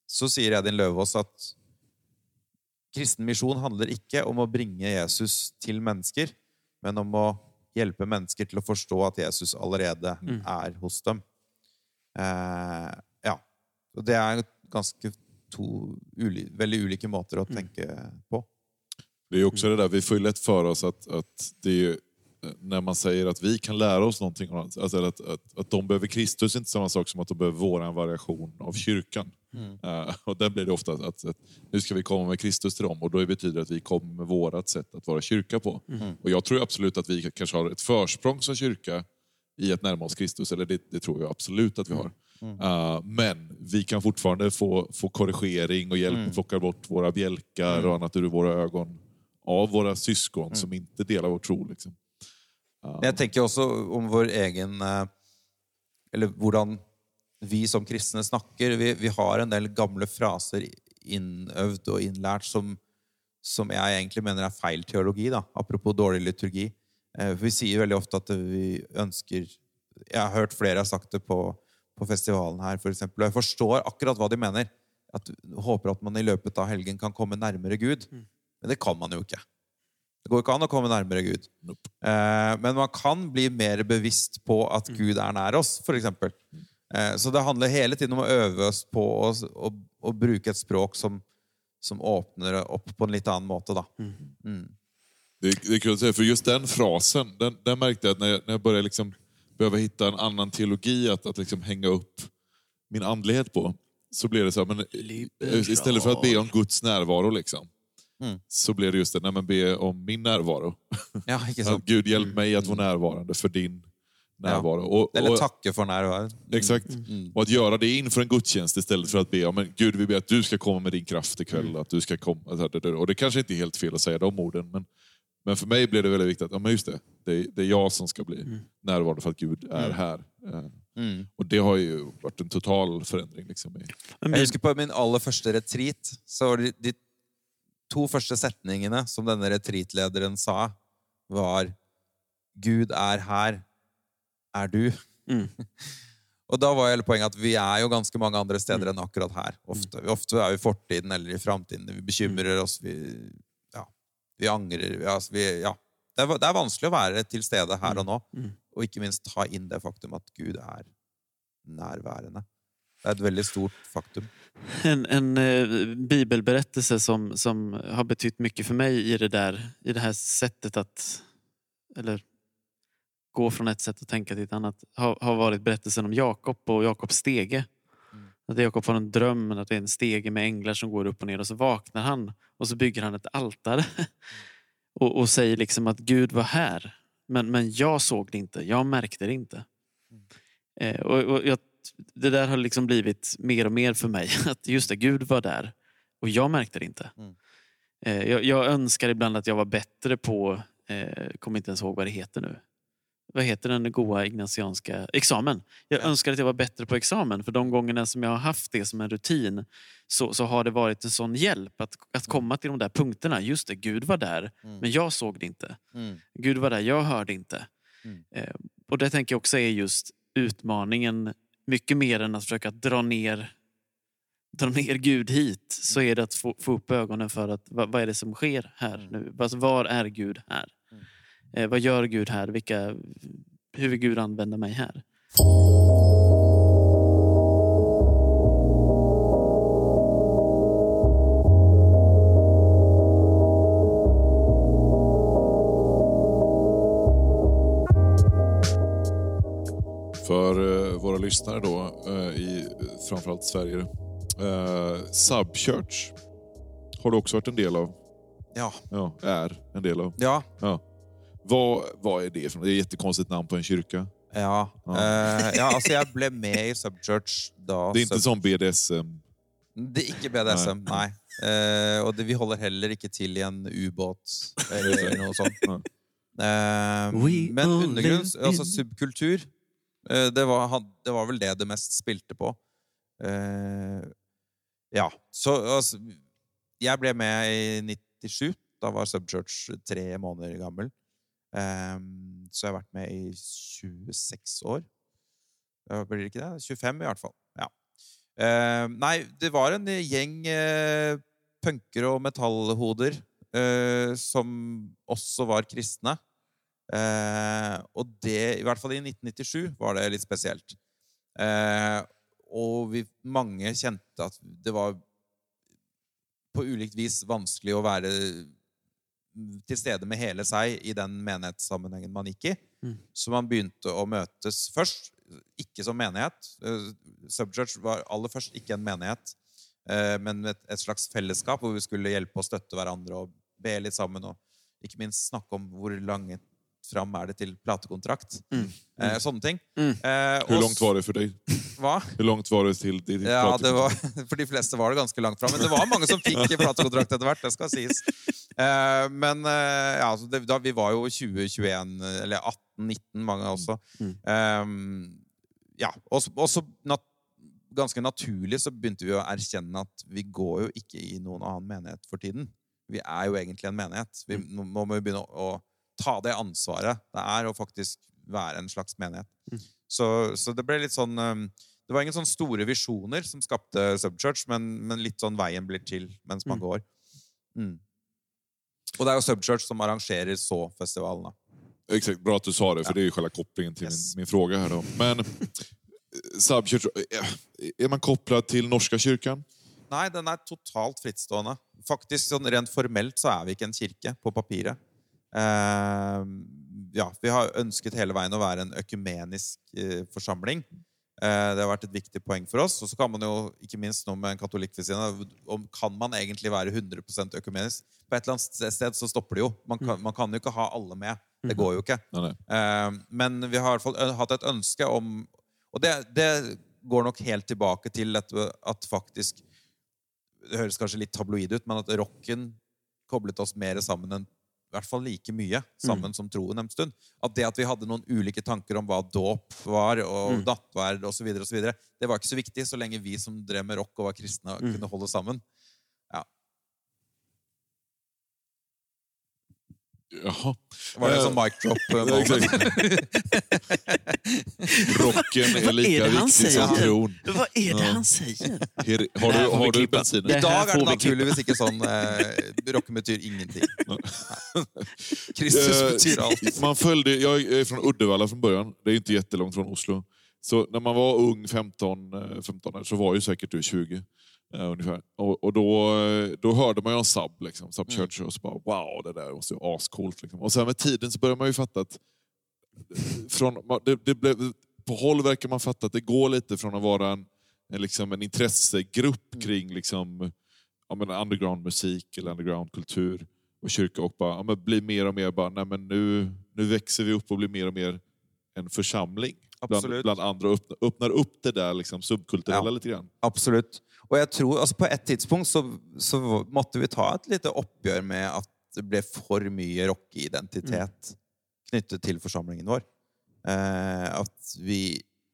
Så sier Edin Løvaas at kristen misjon handler ikke om å bringe Jesus til mennesker, men om å hjelpe mennesker til å forstå at Jesus allerede er hos dem. Eh, ja. Og det er ganske to uli veldig ulike måter å tenke på. Det är också det där, vi får ju lätt för oss att, att det ju eh, när man säger att vi kan lära oss någonting, alltså att, att, att de behöver Kristus är inte samma sak som att de behöver vår variation av kyrkan. Eh, och där blir det ofta att, att nu ska vi komma med Kristus till dem och då betyder det att vi kommer med vårat sätt att vara kyrka på. Och jag tror absolut att vi kanske har ett försprång som kyrka i att närma oss Kristus, eller det, det tror jag absolut att vi har. Eh, men vi kan fortfarande få, få korrigering och hjälp att plocka bort våra bjälkar och annat ur våra ögon av våra syskon som inte delar vår tro. Liksom. Jeg tenker også om vår egen eh, Eller hvordan vi som kristne snakker. Vi, vi har en del gamle fraser innøvd og innlært som, som jeg egentlig mener er feil teologi. Da. Apropos dårlig liturgi. Eh, vi sier veldig ofte at vi ønsker Jeg har hørt flere har sagt det på, på festivalen her, for eksempel, og jeg forstår akkurat hva de mener. At, håper at man i løpet av helgen kan komme nærmere Gud. Men det kan man jo ikke. Det går ikke an å komme nærmere Gud. Eh, men man kan bli mer bevisst på at Gud er nær oss, f.eks. Eh, så det handler hele tiden om å øve oss på å, å, å bruke et språk som, som det opp på en litt annen måte. Da. Mm. Det, det är kul att säga, för just den frasen, den, den märkte jag att när jag, när jag började liksom behöva hitta en annan teologi att, att liksom hänga upp min andlighet på, så blev det så här, men istället för att be om Guds närvaro, liksom, Mm. så blev det just det, nej, men be om min närvaro. Ja, Att? Gud, hjälp mig att vara närvarande för din närvaro. Och, Eller och, takke for nærvær. Exakt. Och att göra det inför en gudstjänst istället för att be, ja, men Gud vi ber att du ska komma med din kraft ikväll. Att du ska komma. Och det kanske inte är helt fel att säga de orden, men, men för mig blev det väldigt viktigt att ja, men just det, det, är, det är jag som ska bli närvarande för att Gud är här. Eh, Mm. Och det har ju varit en total förändring. Liksom, Jeg husker på min aller første retreat, så var de, de to første setningene som denne retreatlederen sa, var Gud er her, er du? Mm. Og da var hele poenget at vi er jo ganske mange andre steder enn akkurat her. Ofte, ofte er vi i fortiden eller i framtiden. Vi bekymrer oss, vi, ja, vi angrer. Altså, vi, ja. det, er, det er vanskelig å være til stede her og nå, Mm. og ikke minst ta inn det faktum at Gud er nærværende. Det er et veldig stort faktum. En, en eh, bibelberättelse som, som har betytt mycket för mig i det, där, i det här sättet att eller, gå från ett sätt att tänka till ett annat har, har varit berättelsen om Jakob och Jakobs stege. Att Jakob har en dröm att det är en stege med änglar som går upp och ner och så vaknar han och så bygger han ett altare och, och säger liksom att Gud var här. Men, men jag såg det inte, jag märkte det inte. Eh, och, och jag, det där har liksom blivit mer och mer för mig. Att just det, Gud var där och jag märkte det inte. Mm. Eh, jag, jag önskar ibland att jag var bättre på, eh, kommer inte ens ihåg vad det heter nu. Vad heter den goa ignatianska examen? Jag önskar att jag var bättre på examen för de gångerna som jag har haft det som en rutin så, så har det varit en sån hjälp att, att komma till de där punkterna. Just det, Gud var där Mm. men jag såg det inte. Mm. Gud var där, jag hörde inte. Mm. Eh, och det tänker jag också är just utmaningen, mycket mer än att försöka dra ner, dra ner Gud hit, så är det att få, få upp ögonen för att vad, vad är det som sker här nu? Alltså, var är Gud här? Eh, vad gör Gud här? Vilka, hur vill Gud använda mig här? för eh, våra lyssnare då, eh, i framförallt Sverige. Eh, Subchurch har du också varit en del av. Ja. Ja, är en del av. Ja. Ja. Vad, vad är det för Det är ett jättekonstigt namn på en kyrka. Ja. Ja. Eh, ja, altså jeg ble med i Subchurch da Det är inte Sub- som BDSM. Det er ikke BDSM, nei. Eh, og det, vi holder heller ikke til i en ubåt eller, eller noe sånt. Eh, We men all undergrunns, live altså in- subkultur, eh, det, var, det var vel det det mest spilte på. Eh, ja, så altså, Jeg ble med i 97. Da var Subchurch tre måneder gammel. Ehm, så jeg har vært med i 26 år. Blir det ikke det? 25 i hvert fall. Ja. Ehm, nei, det var en gjeng eh, punkere og metallhoder eh, som også var kristne. Eh, og det, i hvert fall i 1997, var det litt spesielt. Eh, og vi, mange kjente at det var på ulikt vis vanskelig å være til stede med hele seg i den menighetssammenhengen man gikk i. Mm. Så man begynte å møtes først, ikke som menighet. Eh, Subchurch var aller først ikke en menighet, eh, men et, et slags fellesskap hvor vi skulle hjelpe og støtte hverandre og be litt sammen. Og ikke minst snakke om hvor langt fram er det til platekontrakt. Mm. Eh, sånne ting. Mm. Eh, Hur og långt var det för dig? Hva? Hur långt var det till ditt Ja, det var, for de fleste var det ganske langt fram. Men det var mange som fikk platekontrakt etter hvert. det skal sies. Eh, men eh, ja, altså det, da, vi var jo 2021, eller 18-19, mange også. Mm. Eh, ja, og så- ganske naturlig så begynte vi å erkjenne at vi går jo ikke i noen annen menighet for tiden. Vi er jo egentlig en menighet. Vi, nå må vi begynne å, å ta det ansvaret det er å faktisk være en slags menighet. Mm. Så, så det ble litt sånn um, Det var ingen sånne store visjoner som skapte Subchurch, men, men litt sånn veien blir til mens man Mm. går. Mm. Og det er jo Subchurch som arrangerer så-festivalen. da. Exakt, bra att du sa det, för Ja. det är ju själva kopplingen till Yes. min, min fråga här då. Men eh, Subchurch, eh, är man kopplad till Norska kyrkan? Nei, den er totalt frittstående. Faktisk, sånn Rent formelt så er vi ikke en kirke på papiret. Eh, ja, Vi har ønsket hele veien å være en økumenisk eh, forsamling. Eh, det har vært et viktig poeng for oss. Og så kan man jo, ikke minst nå med en katolikk ved siden av, om kan man egentlig være 100 økumenisk? På et eller annet sted så stopper det jo. Man kan, man kan jo ikke ha alle med. Det går jo ikke. Nej, nej. Eh, Men vi har i hvert fall ø- hatt et ønske om Og det, det går nok helt tilbake til at, at faktisk Det høres kanskje litt tabloid ut, men at rocken koblet oss mer sammen enn i hvert fall like mye sammen som troen en stund. At det at vi hadde noen ulike tanker om hva dåp var, og Mm. nattverd osv., det var ikke så viktig så lenge vi som drev med rock og var kristne, Mm. kunne holde sammen. Jaha. Var det en Eh, mic drop? eh. Rocken är är lika han viktig som tron. Vad är det han säger? Her- Har du, har du klippa. bensinen? Det I dag här er det naturligvis ikke sånn eh, Rocken betyr ingenting. Kristus Eh, betyr alt. Man följde, jag är från Uddevalla från början. Det är inte jättelångt från Oslo. Så när man var ung, 15, eh, 15 här, så var ju säkert du 20. Eh, ungefär. Och, och då, eh, då hörde man ju om Sub, liksom, Sub Mm. Church och så bara wow, det där måste ju vara ascoolt. Liksom. Och sen med tiden så börjar man ju fatta att från, ma- det, det blev, på håll verkar man fatta att det går lite från att vara en, en, liksom en intressegrupp Mm. kring liksom, ja, men undergroundmusik eller undergroundkultur och kyrka och bara, ja, men bli mer och mer bara, nej men nu, nu växer vi upp och blir mer och mer en församling. Bland, Absolut. bland andra öppnar, öppnar upp det där liksom, subkulturella Ja. lite grann. Absolutt. Og jeg tror, altså På et tidspunkt så, så måtte vi ta et lite oppgjør med at det ble for mye rockeidentitet knyttet til forsamlingen vår. Eh, at vi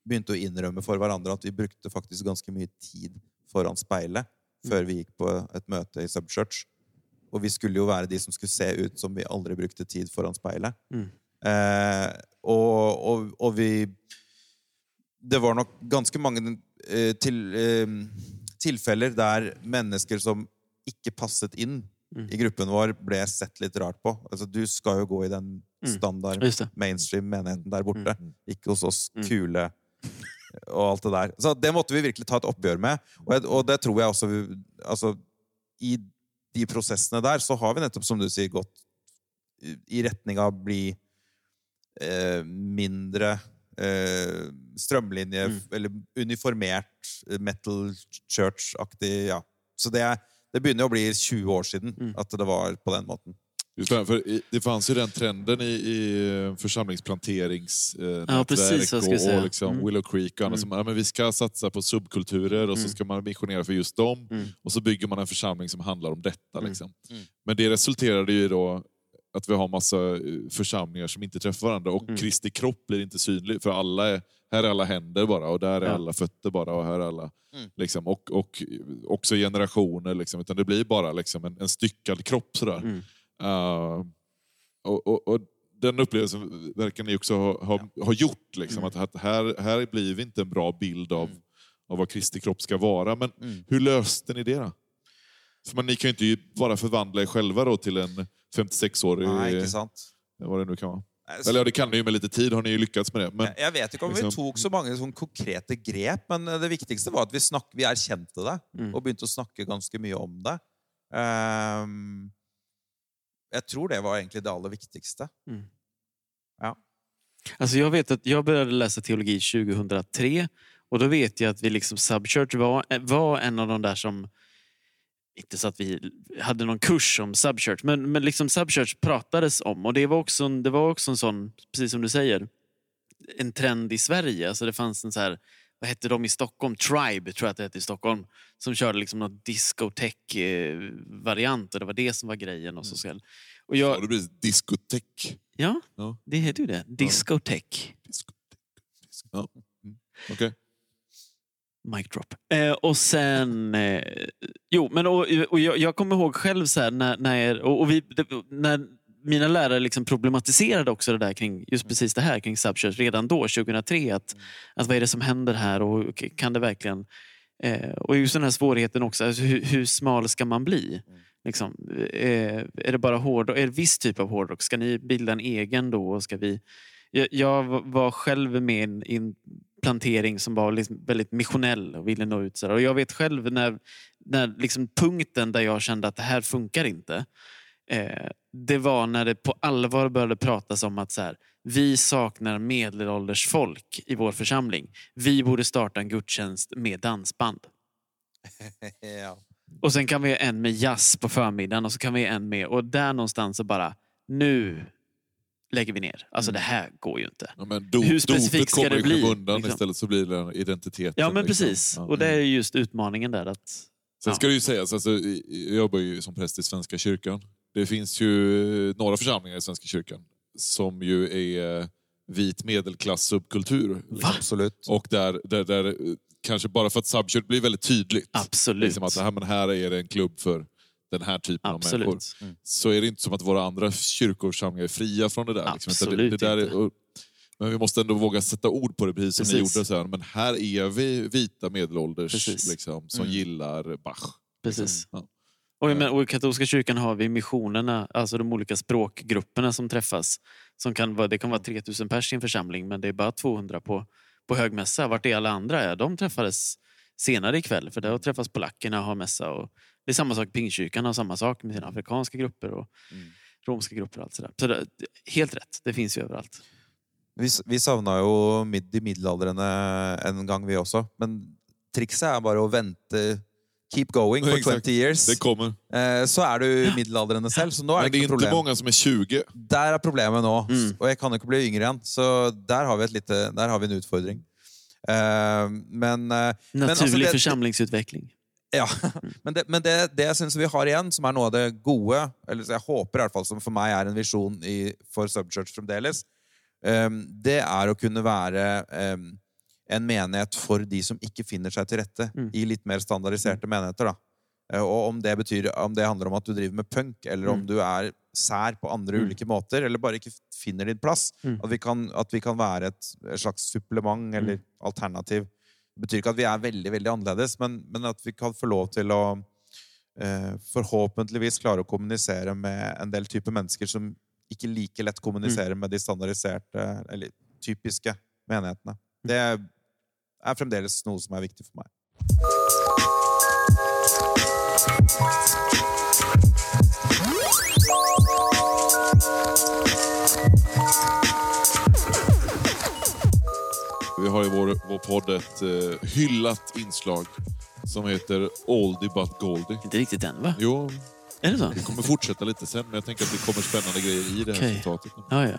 begynte å innrømme for hverandre at vi brukte faktisk ganske mye tid foran speilet før vi gikk på et møte i Subchurch. Og vi skulle jo være de som skulle se ut som vi aldri brukte tid foran speilet. Mm. Eh, og, og, og vi Det var nok ganske mange eh, til, eh, tilfeller der mennesker som ikke passet inn Mm. i gruppen vår, ble sett litt rart på. Altså, du skal jo gå i den Mm. standard Just det. mainstream-menigheten der borte. Mm. Ikke hos oss Mm. kule og alt det der. Så det måtte vi virkelig ta et oppgjør med. Og det tror jeg også vi, altså, I de prosessene der så har vi nettopp, som du sier, gått i- retning av å bli eh, mindre eh, strømlinje Mm. Eller uniformert eh, metal church-aktig. Ja. Så det, det begynner å bli 20 år siden Mm. at det var på den måten. Just det, för det fanns ju den trenden i, i församlingsplanteringsnätverk Ja, precis vad jag skulle och, säga. och liksom Mm. Willow Creek och andra Mm. som ja, men vi ska satsa på subkulturer och så Mm. ska man missionera för just dem. Mm. Och så bygger man en församling som handlar om detta. Mm. Liksom. Mm. Men det resulterade ju då att vi har massa eh, församlingar som inte träffar varandra och Mm. Kristi kropp blir inte synlig för alla är, här är alla händer bara och där är Ja. alla fötter bara och här är alla Mm. liksom, och, och också generationer liksom, utan det blir bara liksom en, en styckad kropp sådär. Mm. Uh, och, och, och den upplevelsen verkar ni också ha, ha, ha gjort. Liksom, Mm. att, här, här blir vi inte en bra bild av, Mm. av vad Kristi kropp ska vara. Men Mm. hur löste ni det då? För man, ni kan ju inte bara förvandla er själva till en 56-årig, Nei, ikke sant? vad det nu kan vara. Så- Eller ja, det kan ni ju med lite tid, har ni ju lyckats med det. Men, jeg vet ikke om vi liksom- tok så mange sånn konkrete grep, men det viktigste var at vi, snakk, vi erkjente det. Mm. og begynte å snakke ganske mye om det. Ehm, jeg tror det var egentlig det aller viktigste. Alltså jag vet att jag började läsa teologi 2003 och då vet jag att vi liksom Subchurch var, var en av de där som inte så att vi hade någon kurs om Subchurch, men, men liksom Subchurch pratades om och det var, också en, det var också en sån, precis som du säger, en trend i Sverige. Alltså det fanns en så här, vad hette de i Stockholm? Tribe tror jag att det hette i Stockholm. Som körde liksom någon discotek-variant och det var det som var grejen. Och så ska, och Ja, jag, det blir diskotek. ja, Ja. det heter ju det. Discotek. Diskotek. Ja. Mm. Okej. Mic drop. Eh, och sen... Eh, jo, men och, och jag, jag kommer ihåg själv så här, när, när, och, och vi, det, när mina lärare liksom problematiserade också det där kring just precis det här kring Subchurch redan då, 2003. Att, att vad är det som händer här och kan det verkligen... Eh, och just den här svårigheten också, alltså hur, hur smal ska man bli? Liksom, eh, är det bara hårdrock? Är det viss typ av hårdrock? Ska ni bilda en egen då? Och Ska vi... jag, jag var själv med i en plantering som var liksom väldigt missionell och ville nå ut. Så. Och jag vet själv när, när liksom punkten där jag kände att det här funkar inte. Eh, det var när det på allvar började pratas om att så här, vi saknar medelålders folk i vår församling. Vi borde starta en gudstjänst med dansband. ja. Och sen kan vi ha en med jazz på förmiddagen och så kan vi ha en med... Och där någonstans så bara, nu lägger vi ner. Alltså det här går ju inte. Ja, men do, Hur specifikt ska kommer det bli, skymundan liksom? istället så blir det en identitet. Ja men liksom. precis. Ja. Och det är ju just utmaningen där att... Sen Ja. ska det ju sägas, alltså, jag jobbar ju som präst i Svenska kyrkan. Det finns ju några församlingar i Svenska kyrkan som ju är vit medelklass subkultur. Absolutt. Och där, där, där eh, kanske bara för att subchurch blir väldigt tydligt. Absolut. Liksom att här, men här är det en klubb för den här typen av människor. Absolut. Mm. Så är det inte som att våra andra kyrkor och församlingar är fria från det där. Liksom. Absolut det, det där är, men vi måste ändå våga sätta ord på det, precis som ni Precis. gjorde. Så här, men här är vi vita medelålders Precis. liksom, som Mm. gillar Bach. Precis. Ja. Och, i- men- och I katolska kyrkan har vi missionerna, alltså de olika språkgrupperna som träffas. Som kan vara, det kan vara 3000 pers i en församling men det är bara 200 på, på högmässa. Vart är alla andra? är? De träffades senare ikväll för där träffas polackerna och har mässa. Och det är samma sak, Pingstkyrkan har samma sak med sina afrikanska grupper och Mm. romska grupper. och allt sådär. Så det, helt rätt, det finns ju överallt. Vi, vi savna jo mid de middelaldrende en gang, vi også. Men trikset er bare å vente Keep going for Exakt. 20 years. Det kommer. Eh, så er du middelaldrende selv, så nå er Men det det är inte problem. många som är 20. Der er problemet nå. Mm. Og jeg kan ikke bli yngre igjen, så der har vi, et lite, der har vi en utfordring. Eh, men eh, Men Naturlig alltså det- församlingsutveckling. Ja, men, det, men det, det syns vi har igjen, som er noe av det gode, eller jeg håper i hvert fall, som for meg er en visjon i, for Subchurch fremdeles, ehm, det er å kunne være ehm, en menighet for de som ikke finner seg til rette Mm. i litt mer standardiserte menigheter. da. Eh, Og om det, betyr, om det handler om at du driver med punk, eller om Mm. du er sær på andre Mm. ulike måter, eller bare ikke finner din plass. Mm. At, vi kan, at vi kan være et, et slags supplement eller alternativ. Det betyr ikke at vi er veldig veldig annerledes, men, men at vi kan få lov til å eh, forhåpentligvis klare å kommunisere med en del typer mennesker som ikke like lett kommuniserer med de standardiserte eller typiske menighetene. Det er fremdeles noe som er viktig for meg. Har i vår, vår podd ett eh, hyllat inslag som heter Oldie but Goldie. Inte riktigt än va? Jo, Är det så? vi kommer fortsätta lite sen, men jag tänker att det kommer spännande grejer i det här Okej. citatet. Ja, ja.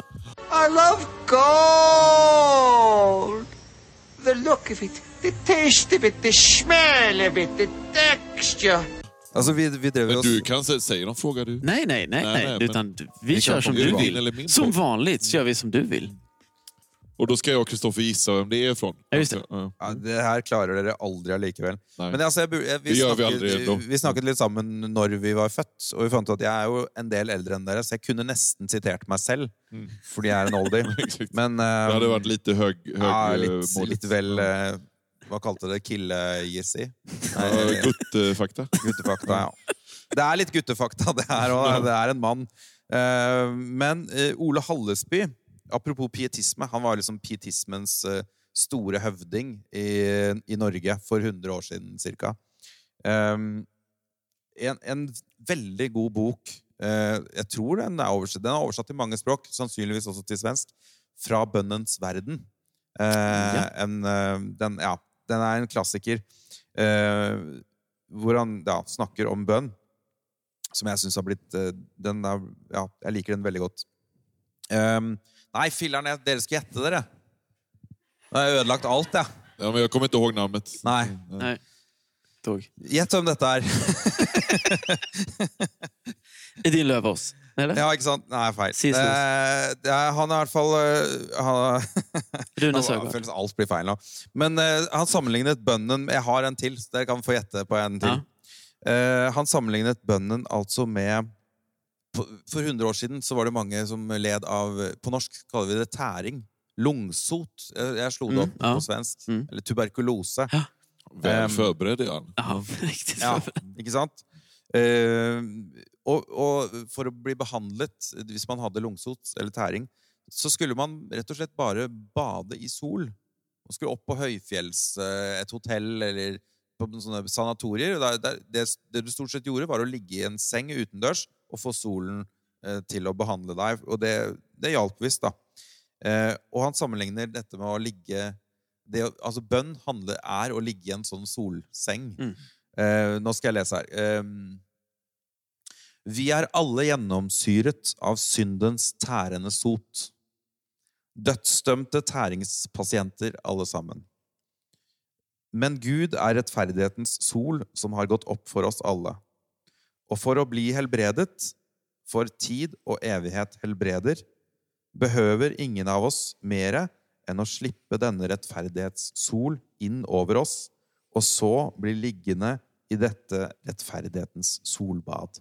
I love gold. The look of it, the taste of it, the smell of it, the texture. Altså, vi, vi drev Men du kan säga, säg någon fråga du. Nej, nej, nej. Nej, nej, utan vi Vi kör som du vill. eller min Som vanligt så gör vi som du vill. Och då ska jag och Kristoffer gissa vem det är ifrån. Ja, just det. Ja. ja, Det her klarer dere aldri allikevel. Nej. Men altså, vi, Det gjør vi aldri ennå. vi snakket litt sammen når vi var født, og vi fant ut at jeg er jo en del eldre enn dere, så jeg kunne nesten sitert meg selv, Mm. fordi jeg er en oldie. Exakt. Men Det eh, hade varit lite hög, hög ja, eh, litt, litt vel eh, Hva kalte det? Kille-Jizzy? Ja, Guttefakta. Guttefakta, ja. Det er litt guttefakta, det her òg. Det er en mann. Eh, Men Ole Hallesby, apropos pietisme, han var liksom pietismens eh, store høvding i, i Norge for 100 år siden cirka. Um, en, en veldig god bok Eh, jeg tror den er oversatt, den er oversatt til mange språk, sannsynligvis også til svensk, fra Bønnens verden. Eh, en, eh, den, ja, den er en klassiker hvor han ja, snakker om bønn, som jeg syns har blitt den er, Ja, jeg liker den veldig godt. Um, nei, filler'n, jeg- dere gjette, dere. Nå har jeg ødelagt alt, jeg. Ja, men jag kommer inte ihåg namnet. Nei. Nej. Tåg. Gjett hvem dette er. Edin Lövås. Eller? ja, ikke sant? Nei, feil. Eh, det han er i hvert fall han, Rune Søgaard. føles alt blir feil nå. Men eh, han sammenlignet bønnen Jeg har en til, så dere kan få gjette på en til. Eh, han sammenlignet bønnen altså med For 100 år siden så var det mange som led av På norsk kaller vi det tæring. Lungsot. Jeg, jeg slo det Mm, opp ja. på svensk. Mm. Eller tuberkulose. Väl Ehm, förberedd är han. Ja, riktigt. Ja, ikke sant? Eh, og, og for å bli behandlet, hvis man hadde lungsot eller tæring, så skulle man rett og slett bare bade i sol. Man skulle opp på høyfjells, eh, et hotell eller på sånne sanatorier. der- Det, det du stort sett gjorde, var å ligge i en seng utendørs og få solen eh, til å behandle deg. Og det, det hjalp visst, da. Eh, og han sammenligner dette med å ligge det, Altså, bønn handler, er å ligge i en sånn solseng. Mm. Eh, nå skal jeg lese her. Ehm, vi er alle gjennomsyret av syndens tærende sot. Dødsdømte tæringspasienter, alle sammen. Men Gud er rettferdighetens sol som har gått opp for oss alle. Og for å bli helbredet, for tid og evighet helbreder, behøver ingen av oss mere enn å slippe denne rettferdighetssol inn over oss, og så bli liggende i dette rettferdighetens solbad.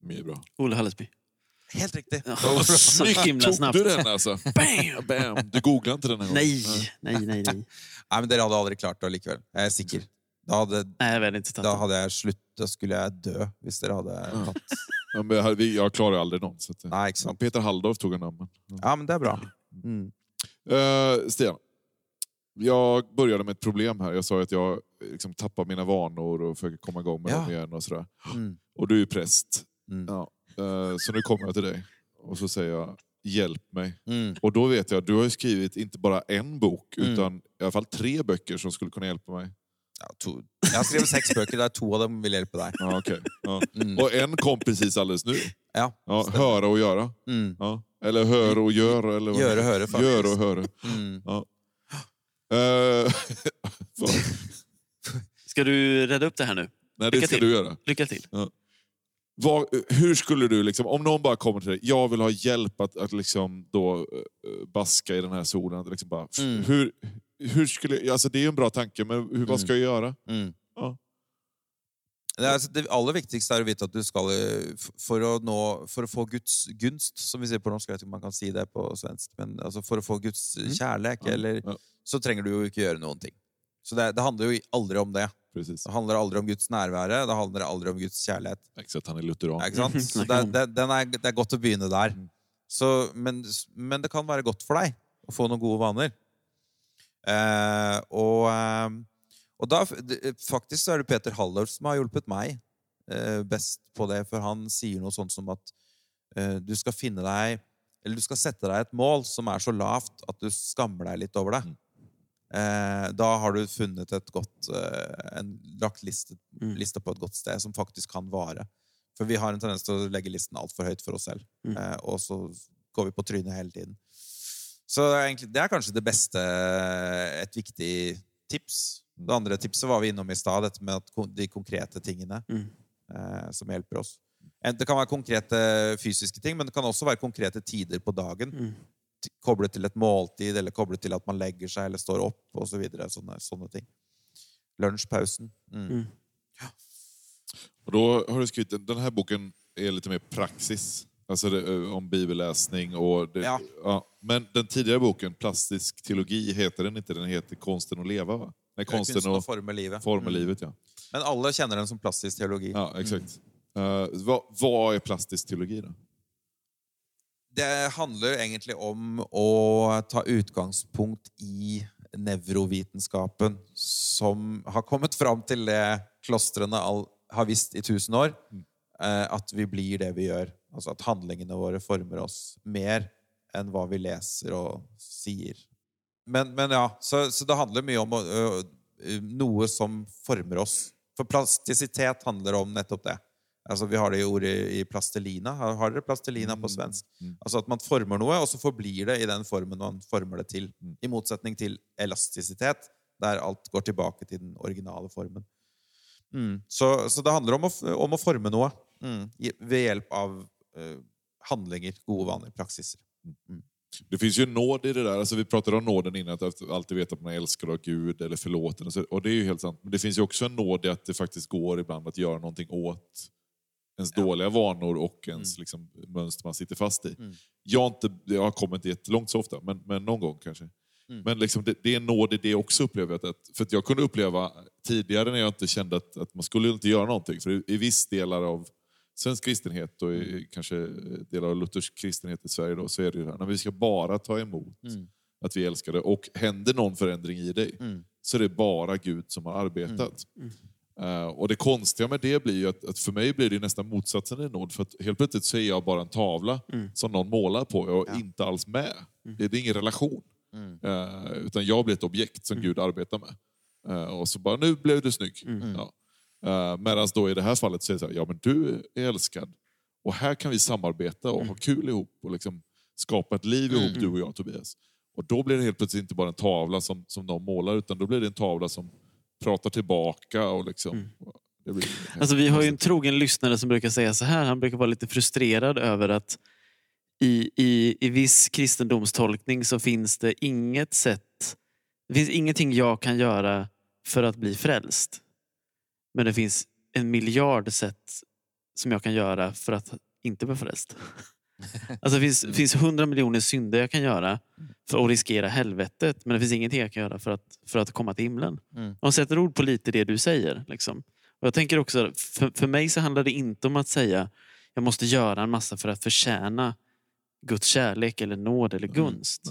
Mycket bra. Olle Hallesby. Helt riktig. Ja, så himla Tog snabbt. du den alltså? Bam! Bam. Du googlade inte den här gången? Nej, nej, nej, nej. Nei, men Dere hadde aldri klart det likevel. Jeg er sikker. Da hadde, Nej, jag vet inte. da tagit hadde jeg slutt, da skulle jeg dø hvis dere hadde tatt Ja, men jag, hade- jag klarar aldrig någon. Så att, eh, Nei, ikke sant. Peter Halldorf tog en namn. Ja, men det er bra. Mm. Uh, Stian, jag började med ett problem här. Jag sa att jag eh, liksom, tappar mina vanor och försöker komma igång med Ja. dem igen. Och, sådär. Mm. och du är ju präst. Mm. Ja. eh, så nu kommer jag till dig och så säger jag hjälp mig. Mm. Och då vet jag, du har ju skrivit inte bara en bok Mm. utan i alla fall tre böcker som skulle kunna hjälpa mig. Ja, to. Jeg har skrevet seks bøker, der to av dem vil hjelpe deg. Ja, okej. Ja. Mm. Och en kom precis alldeles nu. Ja. Ja, höra och göra. Mm. Ja. Eller hör och gör. Eller vad- Göra och höra, faktiskt. Gör och höra. Mm. Ja. Vad? Ska du rädda upp det här nu? Nej, det Lycka ska till. du göra. Lycka till. Vad, hur skulle du, liksom, om någon bara kommer till dig, jag vill ha hjälp att, att liksom då, eh, baska i den här solen. Att Liksom bara, Mm. hur, hur skulle, alltså det är ju en bra tanke, men hur, vad ska jag göra? Mm. Ja. Det, altså, det aller viktigste er å vite at du skal eh, f- For å, nå, for å få Guds gunst, som vi sier på norsk, jeg vet ikke om man kan si det på svensk, men altså, for å få Guds kjærlighet, Ja, eller, ja. så trenger du jo ikke gjøre noen ting. Så det, det handler jo aldri om det. Precis. Det handler aldri om Guds nærvære, det handler aldri om Guds kjærlighet. Exakt, han är lutheran. Så det, det, den er, det godt å begynne der. Mm. Så, men, men det kan være godt for deg å få noen gode vaner. Eh, og, eh, og da det- Faktisk så er det Peter Halldorf som har hjulpet meg eh, best på det, for han sier noe sånt som at eh, du skal finne deg Eller du skal sette deg et mål som er så lavt at du skammer deg litt over det. Eh, da har du funnet et godt eh, en, Lagt liste, Mm. lista på et godt sted som faktisk kan vare. For vi har en tendens til å legge listen altfor høyt for oss selv. Mm. Eh, og så går vi på trynet hele tiden. Så det er, egentlig, det er kanskje det beste Et viktig tips. Det andre tipset var vi innom i stad, dette med de konkrete tingene Mm. eh, som hjelper oss. Det kan være konkrete fysiske ting, men det kan også være konkrete tider på dagen. Mm. Koblet til et måltid, eller koblet til at man legger seg eller står opp, osv. Så videre, sånne, sånne ting. Lunsjpausen. Mm. Mm. Och då har du skrivit, den- den här boken är lite mer praxis. Alltså det, eh, om bibelläsning och... Det, Ja. ja. Men den tidigare boken, Plastisk teologi, heter den inte. Den heter Konsten att leva, va? Nej, konsten att forme livet. forma Mm. livet, ja. Men alle kjenner den som plastisk teologi. Ja, exakt. Eh, vad, vad är plastisk teologi då? Det handler egentlig om å ta utgangspunkt i nevrovitenskapen, som har kommet fram til det klostrene all, har visst i tusen år, eh, at vi blir det vi gjør. Altså at handlingene våre former oss mer enn hva vi leser og sier. Men, men ja, så, så det handler mye om ø, noe som former oss. For plastisitet handler om nettopp det. Altså, vi har det i ordet i plastelina. Har, dere plastelina på svensk? Mm. Altså at man former noe, og så forblir det i den formen man former det til. Mm. I motsetning til elastisitet, der alt går tilbake til den originale formen. Mm. Så, så det handler om f- om å forme noe mm. ved hjelp av eh, handlinger, gode vaner, praksiser. Det finns ju nåd i det där. Alltså vi pratade om nåden innan, att alltid veta att man är älskad av Gud eller förlåten. Och, så, och det är ju helt sant. Men det finns ju också en nåd i att det faktiskt går ibland att göra någonting åt ens dåliga vanor och ens liksom, mönster man sitter fast i. Mm. Jag, har inte, jag har kommit jättelångt så ofta, men, men någon gång kanske. Mm. Men liksom det, det är nåd i det också upplever jag. Att, för att jag kunde uppleva tidigare när jag inte kände att, att man skulle inte göra någonting. För i, i viss delar av svensk kristenhet och i, Mm. kanske delar av luthersk kristenhet i Sverige då, så är det ju det här, när vi ska bara ta emot Mm. att vi älskar det. Och händer någon förändring i dig Mm. så är det bara Gud som har arbetat. Eh, och det konstiga med det blir ju att, att för mig blir det nästan motsatsen i nåd. För att helt plötsligt så är jag bara en tavla som någon målar på och inte alls med. Det, det är ingen relation. Mm. Eh, utan jag blir ett objekt som Gud arbetar med. Eh, och så bara, nu blev du snygg. Mm. Ja. Uh, Medan då i det här fallet så är det så här, ja men du är älskad. Och här kan vi samarbeta och ha kul ihop och liksom skapa ett liv ihop, du och jag Tobias. Och då blir det helt plötsligt inte bara en tavla som, som någon målar, utan då blir det en tavla som pratar tillbaka. Och liksom, det blir Alltså, vi har ju en trogen lyssnare som brukar säga så här. Han brukar vara lite frustrerad över att i, i, i viss kristendomstolkning så finns det inget sätt, det finns ingenting jag kan göra för att bli frälst. Men det finns en miljard sätt som jag kan göra för att inte bli frälst. Alltså det finns, finns hundra miljoner synder jag kan göra för att riskera helvetet. Men det finns ingenting jag kan göra för att, för att komma till himlen. Mm. De sätter ord på lite det du säger. Liksom. Och jag tänker också, för, för mig så handlar det inte om att säga jag måste göra en massa för att förtjäna Guds kärlek eller nåd eller gunst.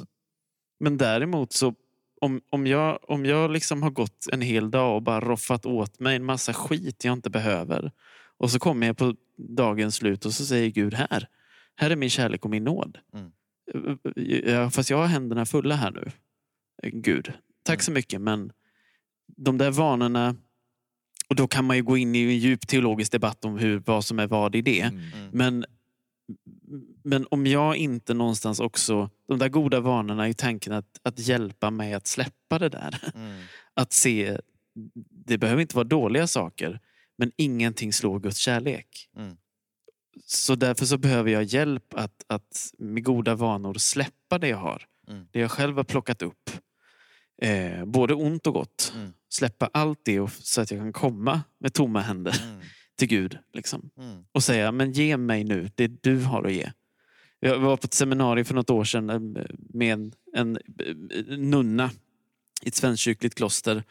Men däremot så om, om jag, om jag liksom har gått en hel dag och bara roffat åt mig en massa skit jag inte behöver. Och så kommer jag på dagens slut och så säger Gud här. Här är min kärlek och min nåd. Mm. Ja, fast jag har händerna fulla här nu. Gud, tack så mycket. Men de där vanorna. Och då kan man ju gå in i en djup teologisk debatt om hur, vad som är vad i det. Mm. Men, men om jag inte någonstans också, de där goda vanorna i tanken att, att hjälpa mig att släppa det där. Mm. Att se, det behöver inte vara dåliga saker, men ingenting slår Guds kärlek. Mm. Så därför så behöver jag hjälp att, att med goda vanor släppa det jag har. Mm. Det jag själv har plockat upp. Eh, både ont och gott. Mm. Släppa allt det och, så att jag kan komma med tomma händer Mm. till Gud. Liksom Mm. och säga, men ge mig nu det du har att ge. Jag var på ett seminarium för något år sedan eh, med en, en eh, nunna i ett svenskkyrkligt kloster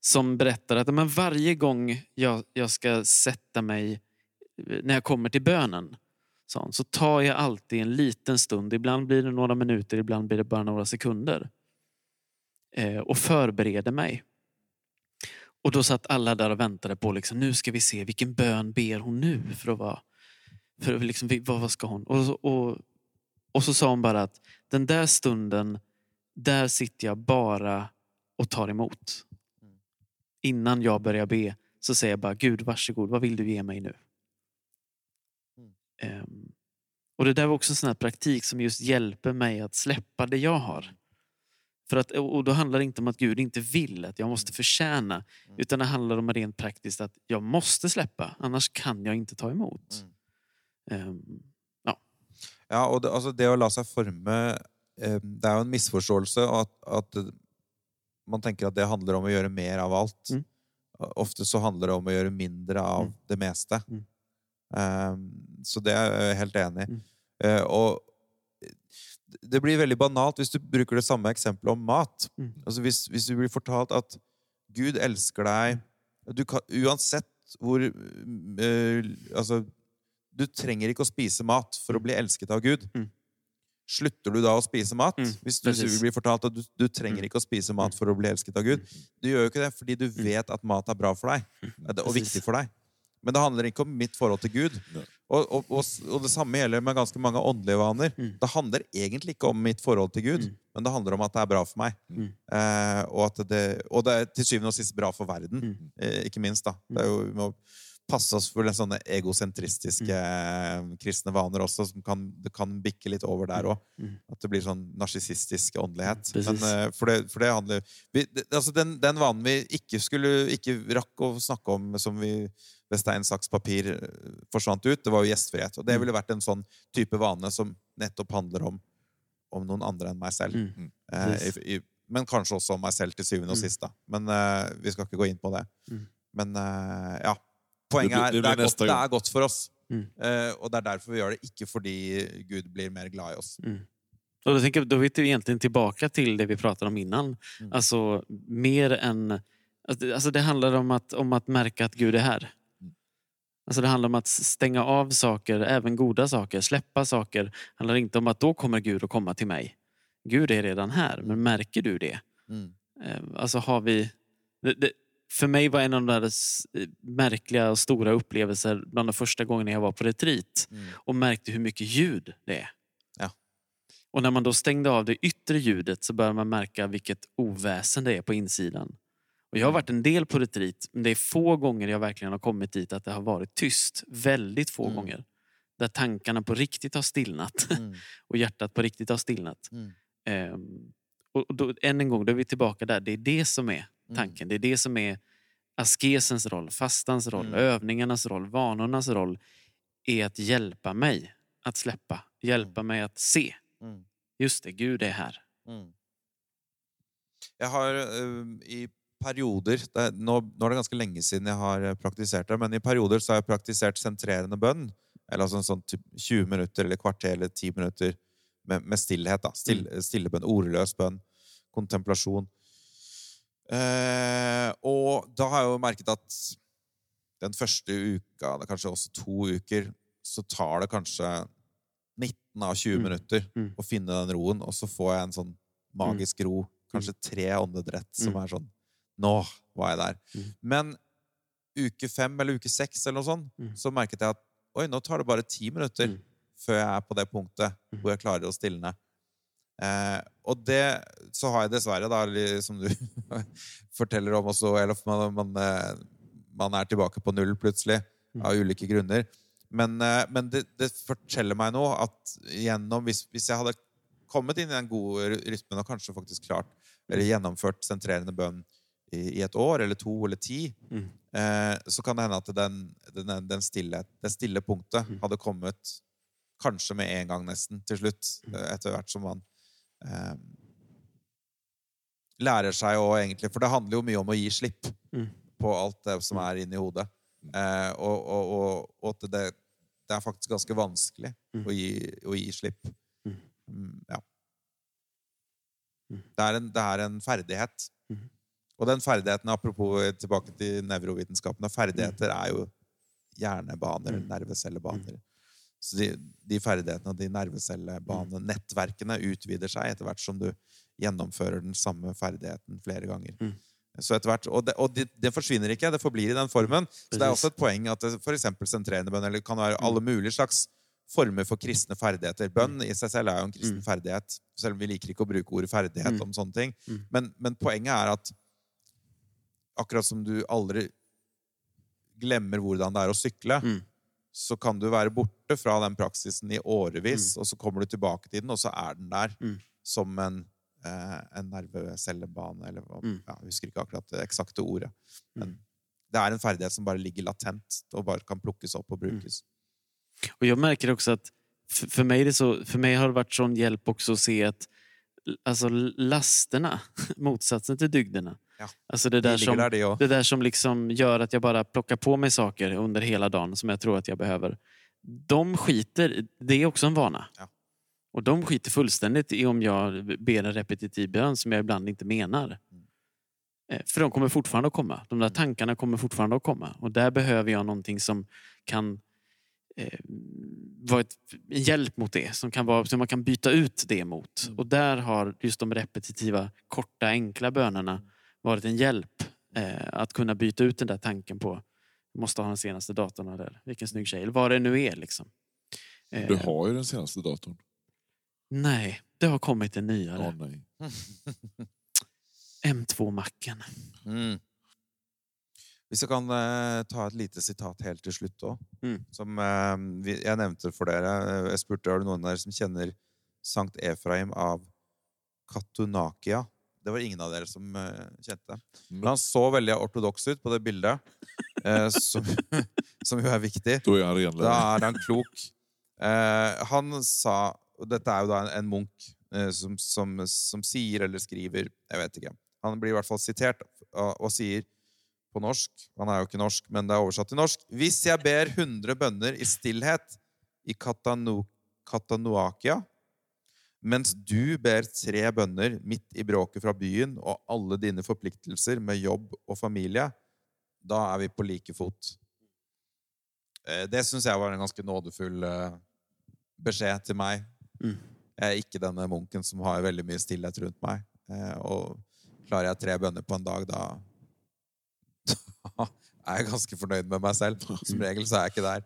som berättar att men varje gång jag, jag ska sätta mig, när jag kommer till bönen, så tar jag alltid en liten stund, ibland blir det några minuter, ibland blir det bara några sekunder. Eh, och förbereder mig. Och då satt alla där och väntade på, liksom, nu ska vi se vilken bön ber hon nu för att vara... För att liksom, vad, vad ska hon? Och, så- och, och så sa hon bara att den där stunden, där sitter jag bara och tar emot. Innan jag börjar be så säger jag bara, Gud varsågod, vad vill du ge mig nu? Ehm, och det där var också en sån här praktik som just hjälper mig att släppa det jag har. För att, och då handlar det inte om att Gud inte vill, att jag måste förtjäna. Utan det handlar om rent praktiskt att jag måste släppa, annars kan jag inte ta emot. Ehm, Ja, og det, altså det å la seg forme eh, Det er jo en misforståelse at, at eh, man tenker at det handler om å gjøre mer av alt. Mm. Ofte så handler det om å gjøre mindre av Mm. det meste. Mm. Eh, så det er jeg helt enig i. Mm. Eh, og det blir veldig banalt hvis du bruker det samme eksempelet om mat. Mm. Altså hvis, hvis du blir fortalt at Gud elsker deg du kan, Uansett hvor eh, Altså du trenger ikke å spise mat for å bli elsket av Gud. Mm. Slutter du da å spise mat? Mm, Hvis du precis. blir fortalt at du, du trenger Mm. ikke å spise mat for å bli elsket av Gud. Du gjør jo ikke det fordi du vet at mat er bra for deg det- og viktig for deg. Men det handler ikke om mitt forhold til Gud. Og, og, og, og det samme gjelder med ganske mange åndelige vaner. Mm. Det handler egentlig ikke om mitt forhold til Gud, Mm. men det handler om at det er bra for meg. Mm. Eh, og, det, og det er til syvende og sist bra for verden, Mm. eh, ikke minst. da. Det er jo, vi må passe oss for den sånne egosentristiske eh, kristne vaner også. Som kan, det kan bikke litt over der òg. Mm. At det blir sånn narsissistisk åndelighet. Men, eh, for, det, for det handler vi, det, altså den, den vanen vi ikke skulle ikke rakk å snakke om, som vi ved stein, saks, papir eh, forsvant ut, det var jo gjestfrihet. Og det ville vært en sånn type vane som nettopp handler om, om noen andre enn meg selv. Mm. Eh, Precis. i, i, men kanskje også om meg selv til syvende og Mm. sist. da. Men eh, vi skal ikke gå inn på det. Mm. Men eh, ja. Poenget er det det er, godt, det er godt for oss. Mm. Eh, og det er derfor vi gjør det. Ikke fordi Gud blir mer glad i oss. Mm. Och då, tänker, jag- då är vi egentligen tillbaka till det vi pratade om innan. Mm. Alltså mer än... Alltså det handlar om att, om att märka att Gud är här. Alltså det handlar om att stänga av saker, även goda saker, släppa saker. Det handlar inte om att då kommer Gud att komma till mig. Gud är redan här, men märker du det? Mm. Eh, Alltså har vi... Det, det, för mig var en av de där märkliga och stora upplevelser bland de första gångerna jag var på retreat Mm. och märkte hur mycket ljud det är. Ja. Och när man då stängde av det yttre ljudet så började man märka vilket oväsen det är på insidan. Och jag har varit en del på retreat, men det är få gånger jag verkligen har kommit dit att det har varit tyst. Väldigt få Mm. gånger. Där tankarna på riktigt har stillnat Mm. och hjärtat på riktigt har stillnat. Mm. Ehm, och då, än en gång, då är vi tillbaka där. Det är det som är Mm. tanken. Det är det som är askesens roll, fastans roll, Mm. övningarnas roll, vanornas roll. Är att hjälpa mig att släppa. Hjälpa mig att se. Mm. Just det, Gud är här. Mm. Jeg har eh, i perioder det, er- nå, nå er det ganske lenge siden jeg har eh, praktisert det, men i perioder så har jeg praktisert sentrerende bønn. Eller altså en sånn typ 20 minutter eller kvarter eller 10 minutter med, med stillhet. da. Still, Stille bønn, ordløs bønn, kontemplasjon. Eh, og da har jeg jo merket at den første uka, kanskje også to uker, så tar det kanskje 19 av 20 Mm. minutter Mm. å finne den roen, og så får jeg en sånn magisk ro. Kanskje tre åndedrett som Mm. er sånn Nå var jeg der. Mm. Men uke fem eller uke seks eller noe sånt, Mm. så merket jeg at oi, nå tar det bare ti minutter Mm. før jeg er på det punktet Mm. hvor jeg klarer å stilne. Eh, og det så har jeg dessverre, da, som du forteller om også, eller man, man, eh, man er tilbake på null plutselig, Mm. av ulike grunner. Men, eh, men det, det forteller meg nå at gjennom, hvis, hvis jeg hadde kommet inn i den gode ry- rytmen og kanskje faktisk klart, eller gjennomført sentrerende bønn i, i et år eller to eller ti, Mm. eh, så kan det hende at den, den, den stille, det stille punktet Mm. hadde kommet kanskje med en gang nesten til slutt, Mm. eh, etter hvert som man eh, lærer seg å egentlig For det handler jo mye om å gi slipp Mm. på alt det som er inni hodet. Eh, og, og, og, og at det, det er faktisk ganske vanskelig Mm. å, gi, å gi slipp. Mm. Mm, ja. Mm. Det er en, det er en ferdighet. Og den ferdigheten, apropos eh, tilbake til nevrovitenskapene, ferdigheter er jo hjernebaner, Mm. nervecellebaner. Så de, de ferdighetene og de nervecellebanene, nettverkene, utvider seg etter hvert som du gjennomfører den samme ferdigheten flere ganger. Mm. Så etter hvert, og det, og det, det forsvinner ikke, det forblir i den formen. Så det er også et poeng at for eksempel sentrerende bønn, eller det kan være alle mulige slags former for kristne ferdigheter. Bønn i seg selv er jo en kristen Mm. ferdighet, selv om vi liker ikke å bruke ordet ferdighet Mm. om sånne ting. Mm. Men, men poenget er at akkurat som du aldri glemmer hvordan det er å sykle, Mm. så kan du være borte fra den praksisen i årevis, Mm. og så kommer du tilbake til den, og så er den der Mm. som en, eh, en nervecellebane, eller Mm. ja, Jeg husker ikke akkurat det eksakte ordet. Men Mm. det er en ferdighet som bare ligger latent, og bare kan plukkes opp og brukes. Och jag märker också att för, mig är det så, för mig har det varit sån hjälp också att se att alltså, lasterna, motsatsen till dygderna. Ja. Alltså det De där, som, der, de òg. det där som liksom gör att jag bara plockar på mig saker under hela dagen som jag tror att jag behöver. De skiter, det är också en vana. Ja. Och de skiter fullständigt i om jag ber en repetitiv bön som jag ibland inte menar. Mm. Eh, För de kommer fortfarande att komma. De där tankarna kommer fortfarande att komma. Och där behöver jag någonting som kan eh, vara ett, en hjälp mot det. Som, kan vara, som man kan byta ut det mot. Mm. Och där har just de repetitiva, korta, enkla bönerna varit en hjälp. Eh, att kunna byta ut den där tanken på Måste ha den senaste datorn eller vilken snygg tjej, eller vad det nu är. Liksom. Eh, Du har ju den senaste datorn. Nej, det har kommit en nyare. nej. M2-macken. Mm. Hvis jeg kan eh, ta et lite sitat helt til slutt òg. Mm. Som eh, jeg nevnte for dere. Jeg spurte er det noen der som kjenner Sankt Efraim av Katunakia. Det var ingen av dere som eh, kjente. Men han så veldig ortodoks ut på det bildet, eh, som, som jo er viktig. Da er han klok. Eh, han sa Og dette er jo da en, en munk som, som, som sier eller skriver Jeg vet ikke. Han blir i hvert fall sitert og, og sier på norsk Han er jo ikke norsk, men det er oversatt til norsk. Hvis jeg ber 100 bønner i stillhet i Katanu, Katanuakia, mens du ber tre bønner midt i bråket fra byen og alle dine forpliktelser med jobb og familie, da er vi på like fot. Eh, Det syns jeg var en ganske nådefull eh, beskjed til meg. Mm. Jeg er ikke denne munken som har veldig mye stillhet rundt meg. Eh, Og klarer jeg tre bønner på en dag, da da er jeg ganske fornøyd med meg selv. Som regel så er jeg ikke der.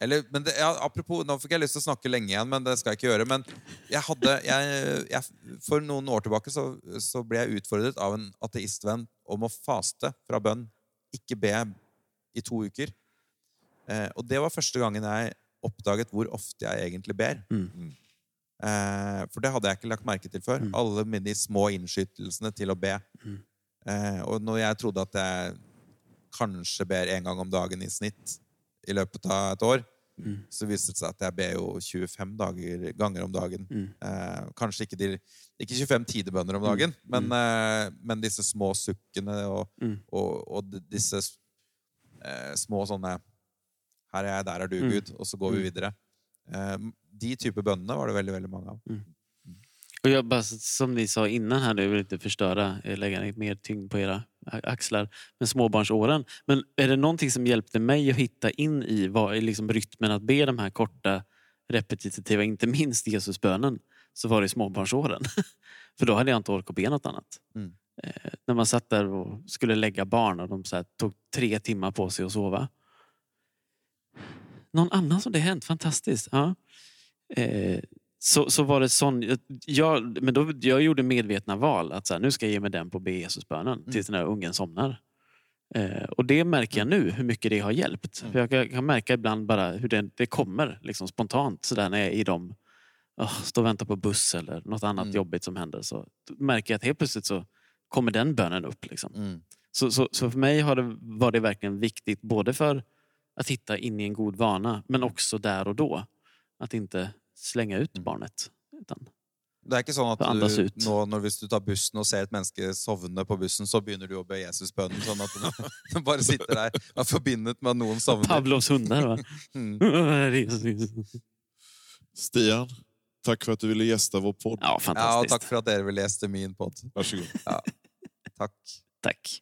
Eller, men det, ja, apropos, Nå fikk jeg lyst til å snakke lenge igjen, men det skal jeg ikke gjøre. Men jeg hadde, jeg, jeg, for noen år tilbake så, så ble jeg utfordret av en ateistvenn om å faste fra bønn. Ikke be i to uker. Eh, og det var første gangen jeg oppdaget hvor ofte jeg egentlig ber. Mm. Eh, for det hadde jeg ikke lagt merke til før. Mm. Alle mine små innskytelsene til å be. Mm. Eh, og når jeg trodde at jeg kanskje ber en gang om dagen i snitt i løpet av et år, Mm. så viste det seg at jeg ber jo 25 dager, ganger om dagen. Mm. Eh, kanskje ikke, de, ikke 25 tidebønner om dagen, men, eh, men disse små sukkene og, Mm. og, og disse eh, små sånne Her er jeg, der er du, Mm. Gud. Og så går vi Mm. videre. Eh, de typer bønnene var det veldig veldig mange av. Och jag bara, som ni sa innan här nu, vill inte förstöra, eh, lägga mer tyngd på era axlar, med småbarnsåren. Men är det någonting som hjälpte mig att hitta in i, vad, i liksom rytmen att be de här korta repetitiva, inte minst Jesusbönen, så var det småbarnsåren. För då hade jag inte orkat be något annat. Mm. Eh, när man satt där och skulle lägga barn och de här, tog tre timmar på sig att sova. Någon annan som det hänt, fantastiskt. Ja. Eh, så, så var det sån... Jag, men då, jag gjorde medvetna val. att så här, Nu ska jag ge mig den på be Jesusbönen tills den här ungen somnar. Eh, och det märker jag nu, hur mycket det har hjälpt. För jag kan, kan märka ibland bara hur det, det kommer liksom spontant så där när jag är i dem. Oh, står och väntar på buss eller något annat Mm. jobbigt som händer. Så märker jag att helt plötsligt så kommer den bönen upp. Liksom. Mm. Så, så, så för mig har det, var det verkligen viktigt både för att hitta in i en god vana men också där och då. Att inte slänga ut Mm. barnet. Utan, Det er ikke sånn at Andas du, ut. nå, hvis du tar bussen og ser et menneske sovne på bussen, så begynner du å be Jesusbønnen, sånn at du bare sitter der og er forbindet med at noen sovner. Pavlovs hundar va? Mm. Stian, tack för att du ville gästa vår podd. ja, Ja, fantastiskt. og takk for at dere vil lese min pod. Varsågod. Takk. Tack.